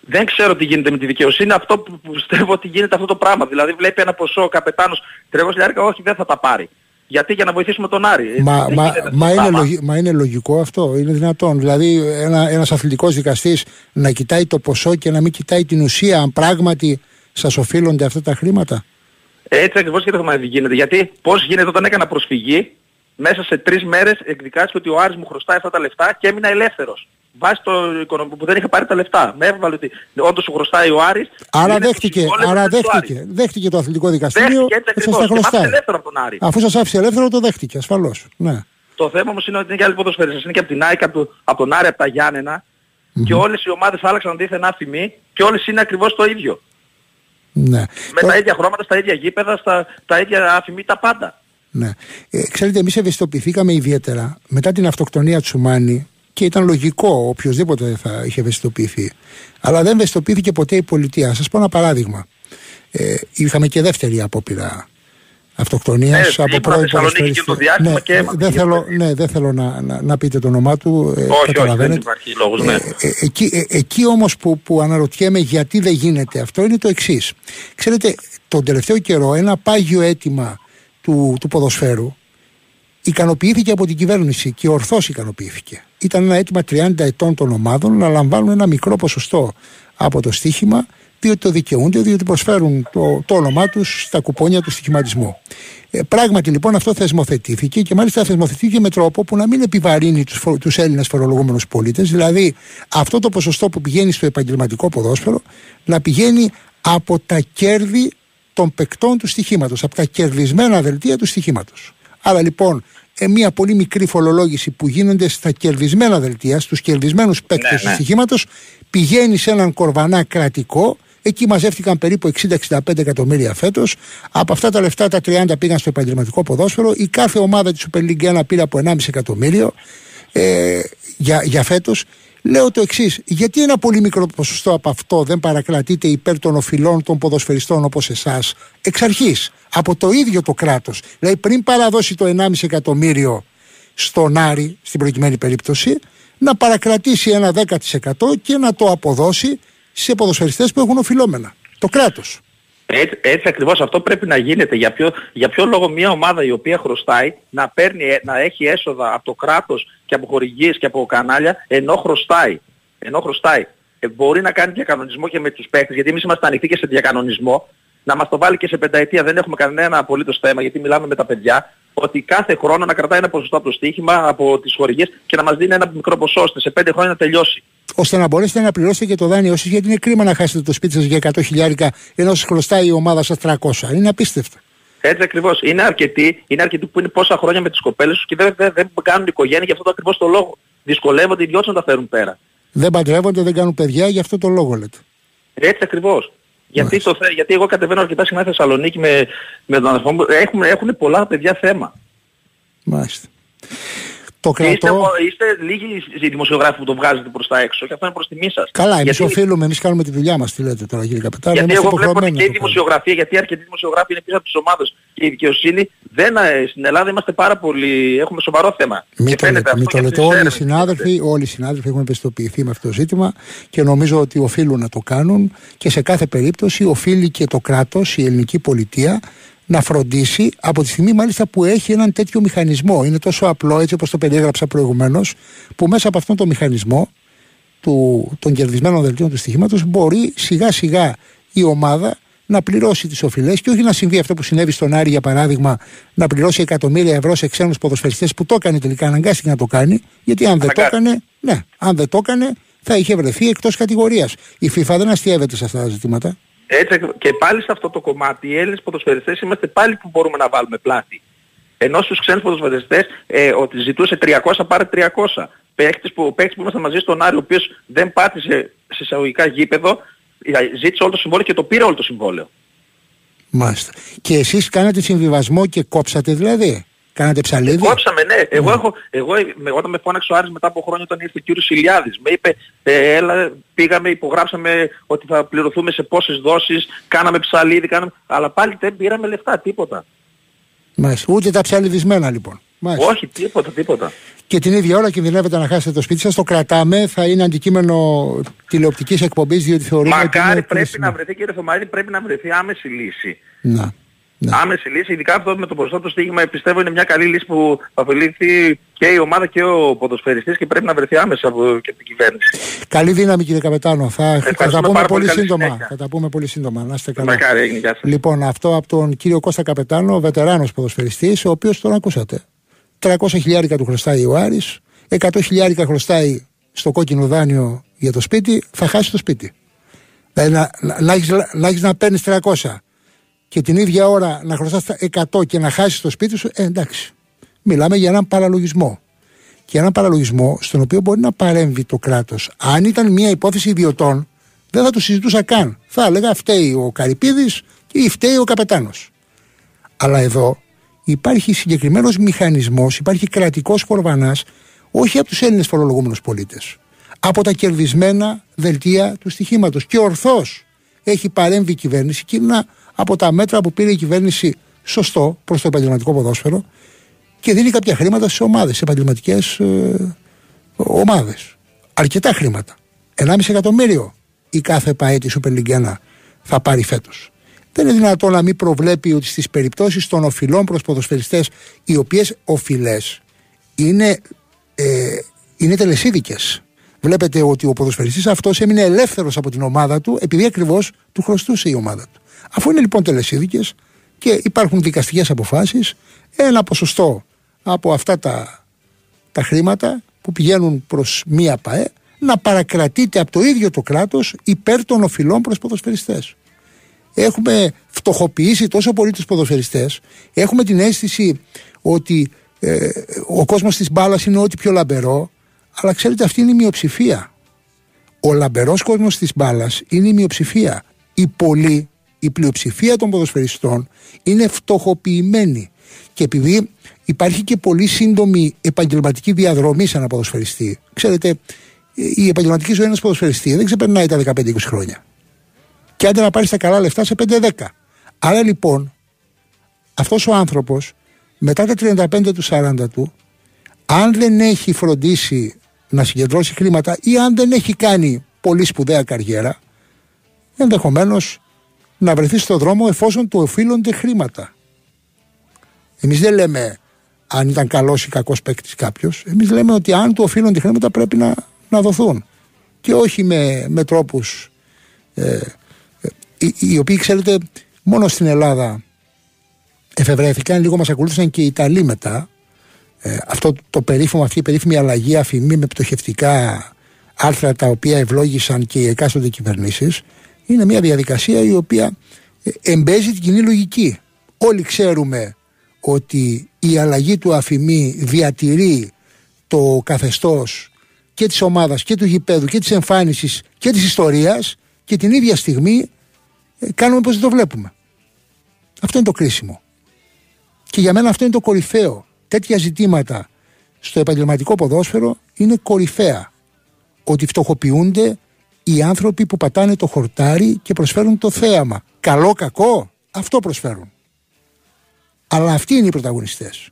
Δεν ξέρω τι γίνεται με τη δικαιοσύνη, αυτό που που πιστεύω ότι γίνεται αυτό το πράγμα. Δηλαδή βλέπει ένα ποσό ο καπετάνος 300 χιλιάρικα, όχι δεν θα τα πάρει. Γιατί; Για να βοηθήσουμε τον Άρη. Μα, Δεν μα, γίνεται αυτό το μα, είναι πράγμα. λογι- μα είναι λογικό αυτό, είναι δυνατόν. Δηλαδή ένα, ένας αθλητικός δικαστής να κοιτάει το ποσό και να μην κοιτάει την ουσία αν πράγματι σας οφείλονται αυτά τα χρήματα; Έτσι ακριβώς και το θέμα γίνεται. Γιατί πώς γίνεται όταν έκανα προσφυγή, μέσα σε τρεις μέρες εκδικάστηκε ότι ο Άρης μου χρωστάει αυτά τα λεφτά και έμεινα ελεύθερος. Βάσει το οικονομικό που δεν είχα πάρει τα λεφτά. Με έβαλε ότι όντως σου χρωστάει ο Άρης. Άρα είναι το δέχτηκε, συμβόλαιο άρα του Άρη. δέχτηκε, δέχτηκε το αθλητικό δικαστήριο Δέχτηκε έτσι και σας ακριβώς. τα Και μ' άφησε χρωστάει. ελεύθερο από τον Άρη. Αφού σας άφησε ελεύθερο το δέχτηκε, ασφαλώς. Ναι. Το θέμα όμως είναι ότι είναι και άλλοι ποδοσφαιριστές. Είναι και από την ΑΕΚ, από, το- από τον Άρη, από τα γιαννενα Και όλες οι ομάδες άλλαξαν δίθεν άφημοι και όλες είναι ακριβώς το ίδιο. ναι. Με Τώρα- τα ίδια χρώματα, στα ίδια γήπεδα, στα, τα ίδια άφημοι, τα πάντα. Ναι. Ε, ξέρετε, εμείς ευαισθητοποιηθήκαμε ιδιαίτερα μετά την αυτοκτονία του Σουμάνη και ήταν λογικό οποιοδήποτε θα είχε ευαισθητοποιηθεί. Αλλά δεν ευαισθητοποιήθηκε ποτέ η πολιτεία. Σας πω ένα παράδειγμα. Ε, είχαμε και δεύτερη απόπειρα αυτοκτονίας Ε, από ήμουνα πρώην Θεσσαλονίκη και ποδοσφαιριστή. το διάστημα ναι, και ε, έμαθα δεν για θέλω, παιδί. ναι, δεν θέλω να, να, να πείτε το όνομά του. Ε, όχι, όχι, δεν καταλαβαίνετε. υπάρχει λόγος, ναι. Ε, ε, εκεί, ε, εκεί όμως που, που αναρωτιέμαι γιατί δεν γίνεται αυτό είναι το εξής. Ξέρετε, τον τελευταίο καιρό ένα πάγιο αίτημα του, του ποδοσφαίρου ικανοποιήθηκε από την κυβέρνηση και ορθώς ικανοποιήθηκε. Ήταν ένα αίτημα 30 ετών των ομάδων να λαμβάνουν ένα μικρό ποσοστό από το στοίχημα διότι το δικαιούνται, διότι προσφέρουν το, το όνομά τους στα κουπόνια του στοιχηματισμού. Ε, πράγματι λοιπόν αυτό θεσμοθετήθηκε και μάλιστα θεσμοθετήθηκε με τρόπο που να μην επιβαρύνει τους, φο- τους Έλληνες φορολογούμενους πολίτες, δηλαδή αυτό το ποσοστό που πηγαίνει στο επαγγελματικό ποδόσφαιρο να πηγαίνει από τα κέρδη των παικτών του στοιχήματος, από τα κερδισμένα δελτία του στοιχήματος. Άρα λοιπόν ε, μια πολύ μικρή φορολόγηση που γίνονται στα κερδισμένα δελτία, στους κερδισμένους παίκτες Ναι, του ναι. στοιχήματος πηγαίνει σε έναν κορβανά κρατικό Εκεί μαζεύτηκαν περίπου 60-65 εκατομμύρια φέτος. Από αυτά τα λεφτά τα 30 πήγαν στο επαγγελματικό ποδόσφαιρο. Η κάθε ομάδα της Super League 1 πήρε από 1,5 εκατομμύριο ε, για, για φέτος. Λέω το εξής, γιατί ένα πολύ μικρό ποσοστό από αυτό δεν παρακρατείται υπέρ των οφειλών των ποδοσφαιριστών όπως εσάς; Εξ αρχής, από το ίδιο το κράτος. Δηλαδή, πριν παραδώσει το 1,5 εκατομμύριο στον Άρη, στην προκειμένη περίπτωση, να παρακρατήσει ένα 10% και να το αποδώσει σε ποδοσφαιριστές που έχουν οφειλόμενα. Το κράτος. Έτσι, έτσι ακριβώς αυτό πρέπει να γίνεται. Για ποιο, για ποιο λόγο μια ομάδα η οποία χρωστάει να, παίρνει, ε, να έχει έσοδα από το κράτος και από χορηγίες και από κανάλια ενώ χρωστάει. Ενώ χρωστάει. Ε, μπορεί να κάνει διακανονισμό και με τους παίκτες γιατί εμείς είμαστε ανοιχτοί και σε διακανονισμό να μας το βάλει και σε πενταετία. Δεν έχουμε κανένα απολύτως θέμα γιατί μιλάμε με τα παιδιά ότι κάθε χρόνο να κρατάει ένα ποσοστό από το στοίχημα, από τις χορηγίες και να μας δίνει ένα μικρό ποσό ώστε σε πέντε χρόνια να τελειώσει. ώστε να μπορέσετε να πληρώσετε και το δάνειό σας γιατί είναι κρίμα να χάσετε το σπίτι σας για 100 χιλιάρικα ενώ σας χρωστάει η ομάδα σας 300. Είναι απίστευτο. Έτσι ακριβώς. Είναι αρκετοί, είναι αρκετοί που είναι πόσα χρόνια με τις κοπέλες τους και δεν, δεν, δεν κάνουν οικογένεια για αυτό το ακριβώς το λόγο. Δυσκολεύονται οι δυο τους να τα φέρουν πέρα. Δεν παντρεύονται, δεν κάνουν παιδιά, γι' αυτό το λόγο λέτε. Έτσι ακριβώς. Γιατί, το, θε- γιατί εγώ κατεβαίνω αρκετά συχνά στη Θεσσαλονίκη με, με τον αδερφό μου. Έχουν, έχουν πολλά παιδιά θέμα. Μάλιστα. Το Και κρατώ. Είστε, είστε λίγοι οι δημοσιογράφοι που το βγάζετε προς τα έξω και αυτό είναι προς τιμή σας. Καλά, εμείς Γιατί- οφείλουμε, εμείς κάνουμε τη δουλειά μας. Τι λέτε τώρα, κύριε Καπετάνο. Γιατί είμαστε εγώ βλέπω ότι υποχρεωμένοι και η να το κάνουμε. δημοσιογραφία, γιατί αρκετοί δημοσιογράφοι είναι πίσω από τις ομάδες και η δικαιοσύνη, δεν, ε, στην Ελλάδα είμαστε πάρα πολύ, έχουμε σοβαρό θέμα. Μην Και το φαίνεται λέτε, μην αυτό το και λέτε. στις Όλοι οι έρευνες. συνάδελφοι, όλοι οι συνάδελφοι έχουν ευαισθητοποιηθεί με αυτό το ζήτημα και νομίζω ότι οφείλουν να το κάνουν και σε κάθε περίπτωση οφείλει και το κράτος, η ελληνική πολιτεία, να φροντίσει από τη στιγμή μάλιστα που έχει έναν τέτοιο μηχανισμό. Είναι τόσο απλό, έτσι όπως το περιέγραψα προηγουμένως, που μέσα από αυτόν τον μηχανισμό του, των κερδισμένων δελτίων του στοιχήματος μπορεί σιγά σιγά η ομάδα να πληρώσει τις οφειλές και όχι να συμβεί αυτό που συνέβη στον Άρη για παράδειγμα, να πληρώσει εκατομμύρια ευρώ σε ξένους ποδοσφαιριστές που το έκανε τελικά, αναγκάστηκε να το κάνει, γιατί αν δεν το Αναγκάστηκε. έκανε, ναι, αν δεν το έκανε, θα είχε βρεθεί εκτός κατηγορίας. Η FIFA δεν αστείευεται σε αυτά τα ζητήματα. Έτσι, ακριβ- και πάλι σε αυτό το κομμάτι οι Έλληνες ποδοσφαιριστές είμαστε πάλι που μπορούμε να βάλουμε πλάτη. Ενώ στους ξένους ποδοσφαιριστές ε, ότι ζητούσε 300 πάρε 300. Παίχτης που, ο παίχτης που ήμασταν μαζί στον Άρη ο οποίος δεν πάτησε σε εισαγωγικά γήπεδο ε, ζήτησε όλο το συμβόλαιο και το πήρε όλο το συμβόλαιο. Μάλιστα. Και εσείς κάνατε συμβιβασμό και κόψατε δηλαδή; Κάνατε ψαλίδι; Κόψαμε, ναι. Εγώ, έχω, εγώ ε, με- όταν με φώναξε ο Άρης μετά από χρόνια όταν ήρθε ο κύριος Ηλιάδης, με είπε, ε, έλα, πήγαμε, υπογράψαμε ότι θα πληρωθούμε σε πόσες δόσεις, κάναμε ψαλίδι, κάναμε... αλλά πάλι δεν πήραμε λεφτά, τίποτα. Μάλιστα. Ούτε τα ψαλιδισμένα λοιπόν. Μάλιστα. Όχι, τίποτα, τίποτα. Και την ίδια ώρα κινδυνεύετε να χάσετε το σπίτι σας. Το κρατάμε. Θα είναι αντικείμενο τηλεοπτικής εκπομπής, διότι θεωρούμε ότι. Μακάρι είναι πρέπει κρίσιμο. να βρεθεί κύριε Θωμαρίδη, πρέπει να βρεθεί άμεση λύση. Να. Ναι. Άμεση λύση, ειδικά αυτό με το ποσοστό του στίγμα, πιστεύω είναι μια καλή λύση που θα ωφελήθει και η ομάδα και ο ποδοσφαιριστής και πρέπει να βρεθεί άμεσα από και την κυβέρνηση. Καλή δύναμη κύριε Καπετάνο. Θα, θα τα Ευχαριστούμε πούμε πάρα πολύ πολύ. Καλή σύντομα. συνέχεια. Θα τα πούμε πολύ σύντομα. Να είστε καλά. Μακάρι, έγινε, γεια σας. Λοιπόν, αυτό από τον κύριο Κώστα Καπετάνο, βετεράνος ποδοσφαιριστής, ο οποίος τον ακούσατε. 300 χιλιάρικα του χρωστάει ο Άρης, 100 χιλιάρικα χρωστάει στο κόκκινο δάνειο για το σπίτι, θα χάσει το σπίτι. Δηλαδή να, να, να, έχεις, να, έχεις να παίρνεις 300 και την ίδια ώρα να χρωστάς τα 100 και να χάσεις το σπίτι σου, ε, εντάξει. Μιλάμε για έναν παραλογισμό. Και έναν παραλογισμό στον οποίο μπορεί να παρέμβει το κράτος. Αν ήταν μια υπόθεση ιδιωτών, δεν θα το συζητούσα καν. Θα έλεγα φταίει ο Καρυπίδης ή φταίει ο Καπετάνος. Αλλά εδώ υπάρχει συγκεκριμένος μηχανισμός, υπάρχει κρατικός κορβανά, όχι από τους Έλληνες φορολογούμενους πολίτες. Από τα κερδισμένα δελτία του στοιχήματος. Και ορθώς έχει παρέμβει η κυβέρνηση και είναι ένα από τα μέτρα που πήρε η κυβέρνηση σωστό προς το επαγγελματικό ποδόσφαιρο και δίνει κάποια χρήματα στι ομάδες, σε επαγγελματικές ε, ομάδες. Αρκετά χρήματα. 1,5 εκατομμύριο η κάθε ΠαΕ Super League 1 θα πάρει φέτος. Δεν είναι δυνατόν να μην προβλέπει ότι στις περιπτώσεις των οφειλών προς ποδοσφαιριστές, οι οποίες οφειλές είναι, ε, είναι τελεσίδικες. Βλέπετε ότι ο ποδοσφαιριστής αυτός έμεινε ελεύθερος από την ομάδα του επειδή ακριβώς του χρωστούσε η ομάδα του. Αφού είναι λοιπόν τελεσίδικες και υπάρχουν δικαστικές αποφάσεις, ένα ποσοστό από αυτά τα, τα χρήματα που πηγαίνουν προς μία ΠαΕ να παρακρατείται από το ίδιο το κράτος υπέρ των οφειλών προς ποδοσφαιριστές. Έχουμε φτωχοποιήσει τόσο πολύ τους ποδοσφαιριστές έχουμε την αίσθηση ότι ε, ο κόσμος της μπάλας είναι ό,τι πιο λαμπερό αλλά ξέρετε αυτή είναι η μειοψηφία. Ο λαμπερός κόσμος της μπάλας είναι η μειοψηφία. Η πολλή, η πλειοψηφία των ποδοσφαιριστών είναι φτωχοποιημένη και επειδή υπάρχει και πολύ σύντομη επαγγελματική διαδρομή σε ένα ποδοσφαιριστή ξέρετε η επαγγελματική ζωή ενός ποδοσφαιριστή δεν ξεπερνάει τα 15-20 χρόνια και άντε να πάρεις τα καλά λεφτά σε 5-10. Άρα λοιπόν, αυτός ο άνθρωπος μετά τα 35 του 40 του, αν δεν έχει φροντίσει να συγκεντρώσει χρήματα ή αν δεν έχει κάνει πολύ σπουδαία καριέρα, ενδεχομένως να βρεθεί στο δρόμο εφόσον του οφείλονται χρήματα. Εμείς δεν λέμε αν ήταν καλός ή κακός παίκτης κάποιος. Εμείς λέμε ότι αν του οφείλονται χρήματα πρέπει να, να δοθούν. Και όχι με, με τρόπους ε, οι, οι οποίοι ξέρετε μόνο στην Ελλάδα εφευρέθηκαν, λίγο μας ακολούθησαν και οι Ιταλοί μετά ε, αυτό το περίφημο, αυτή η περίφημη αλλαγή αφημί με πτωχευτικά άρθρα τα οποία ευλόγησαν και οι εκάστοτε κυβερνήσεις, είναι μια διαδικασία η οποία ε, εμπέζει την κοινή λογική. Όλοι ξέρουμε ότι η αλλαγή του αφημί διατηρεί το καθεστώς και της ομάδας και του γηπέδου και της εμφάνισης και της ιστορίας και την ίδια στιγμή ε, κάνουμε πως δεν το βλέπουμε. Αυτό είναι το κρίσιμο. Και για μένα αυτό είναι το κορυφαίο. Τέτοια ζητήματα στο επαγγελματικό ποδόσφαιρο είναι κορυφαία. Ότι φτωχοποιούνται οι άνθρωποι που πατάνε το χορτάρι και προσφέρουν το θέαμα. Καλό, κακό, αυτό προσφέρουν. Αλλά αυτοί είναι οι πρωταγωνιστές.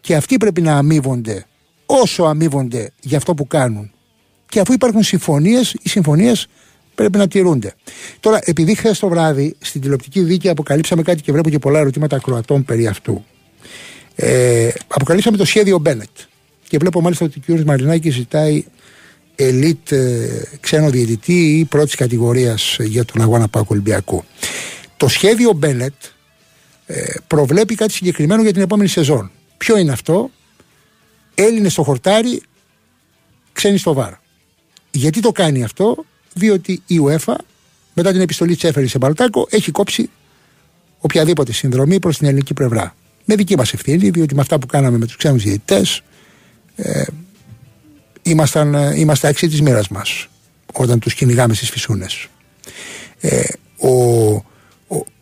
Και αυτοί πρέπει να αμείβονται όσο αμείβονται για αυτό που κάνουν. Και αφού υπάρχουν συμφωνίες, οι συμφωνίες πρέπει να τηρούνται. Τώρα, επειδή χθες το βράδυ στην τηλεοπτική δίκη αποκαλύψαμε κάτι και βλέπω και πολλά ερωτήματα ακροατών περί αυτού. Ε, αποκαλύψαμε το σχέδιο Μπένετ. Και βλέπω μάλιστα ότι ο κ. Μαρινάκης ζητάει ελίτ ε, ξένο διαιτητή ή πρώτης κατηγορίας για τον αγώνα Πάκου Ολυμπιακού. Το σχέδιο Μπένετ ε, προβλέπει κάτι συγκεκριμένο για την επόμενη σεζόν. Ποιο είναι αυτό, Έλληνες στο χορτάρι, ξένοι στο βάρο. Γιατί το κάνει αυτό, διότι η UEFA μετά την επιστολή Τσέφερη σε Μπαλτάκο έχει κόψει οποιαδήποτε συνδρομή προς την ελληνική πλευρά. Με δική μας ευθύνη, διότι με αυτά που κάναμε με τους ξένους διαιτητές, ε, ήμασταν, ε, είμαστε αξί της μοίρας μας όταν τους κυνηγάμε στις φυσούνες. Ε,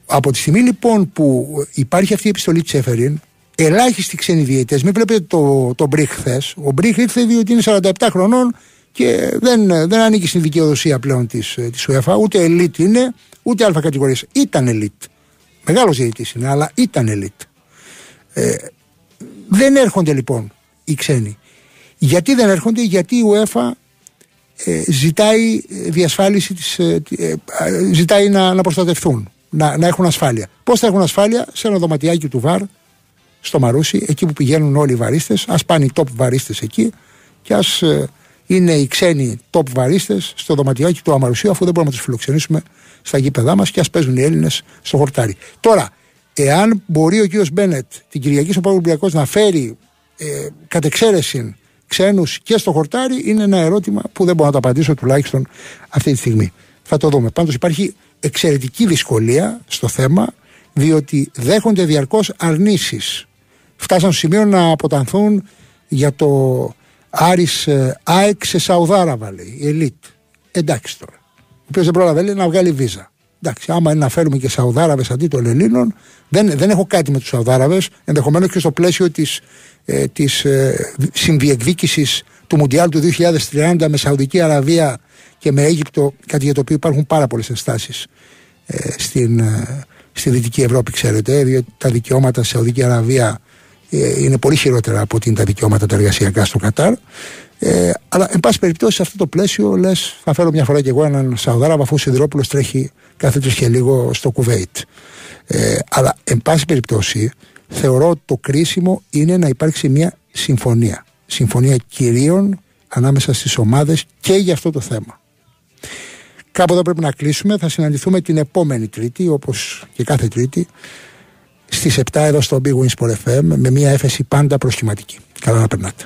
από τη στιγμή λοιπόν που υπάρχει αυτή η επιστολή Τσέφεριν, ελάχιστοι ξένοι διαιτητές. Μην βλέπετε το, το Μπριχ χθες. Ο Μπριχ ήρθε διότι είναι 47 χρονών και δεν, δεν ανήκει στην δικαιοδοσία πλέον της της UEFA. Ούτε ελίτ είναι, ούτε αλφα κατηγορία. Ήταν ελίτ. Μεγάλος διαιτητής είναι, αλλά ήταν ελίτ. Ε, δεν έρχονται λοιπόν οι ξένοι. Γιατί δεν έρχονται, γιατί η UEFA ε, ζητάει διασφάλιση, της, ε, ε, ζητάει να, να προστατευτούν, να, να έχουν ασφάλεια. Πώς θα έχουν ασφάλεια; Σε ένα δωματιάκι του ΒΑΡ, στο Μαρούσι, εκεί που πηγαίνουν όλοι οι βαρίστες, ας πάνε οι top βαρίστες εκεί και ας ε, είναι οι ξένοι top βαρίστες στο δωματιάκι του Αμαρουσίου, αφού δεν μπορούμε να τους φιλοξενήσουμε στα γήπεδά μας και ας παίζουν οι Έλληνες στο χορτάρι. Τώρα, εάν μπορεί ο κ. Μπένετ την Κυριακή στο Ολυμπιακός να φέρει ε, κατ' εξαίρεση ξένους και στο χορτάρι, είναι ένα ερώτημα που δεν μπορώ να το απαντήσω τουλάχιστον αυτή τη στιγμή. Θα το δούμε. Πάντως υπάρχει εξαιρετική δυσκολία στο θέμα, διότι δέχονται διαρκώς αρνήσεις φτάσαν στο σημείο να αποτανθούν για το Άρης ε, ΑΕΚ σε Σαουδάραβα λέει, η ελίτ. Εντάξει τώρα. Ο οποίος δεν πρόλαβε λέει, να βγάλει βίζα. Εντάξει, άμα είναι να φέρουμε και Σαουδάραβες αντί των Ελλήνων, δεν, δεν έχω κάτι με τους Σαουδάραβες. Ενδεχομένως και στο πλαίσιο της ε, της, ε, συνδιεκδίκηση του Μουντιάλ του 2030 με Σαουδική Αραβία και με Αίγυπτο, κάτι για το οποίο υπάρχουν πάρα πολλές ενστάσεις ε, στην, ε, στη Δυτική Ευρώπη, ξέρετε, διότι τα δικαιώματα στη Σαουδική Αραβία ε, είναι πολύ χειρότερα από ότι είναι τα δικαιώματα τα εργασιακά στο Κατάρ. Ε, αλλά, εν πάση περιπτώσει, σε αυτό το πλαίσιο, λες, θα φέρω μια φορά και εγώ έναν Σαουδάραβα, αφού ο Σιδηρόπουλος τρέχει κάθε τρει και λίγο στο Κουβέιτ. Ε, αλλά, εν πάση περιπτώσει, θεωρώ ότι το κρίσιμο είναι να υπάρξει μια συμφωνία. Συμφωνία κυρίων ανάμεσα στις ομάδες και για αυτό το θέμα. Κάπου εδώ πρέπει να κλείσουμε. Θα συναντηθούμε την επόμενη Τρίτη, όπως και κάθε Τρίτη, στις 7 εδώ στο Big Wins FM με μια έφεση πάντα προσχηματική. Καλά να περνάτε.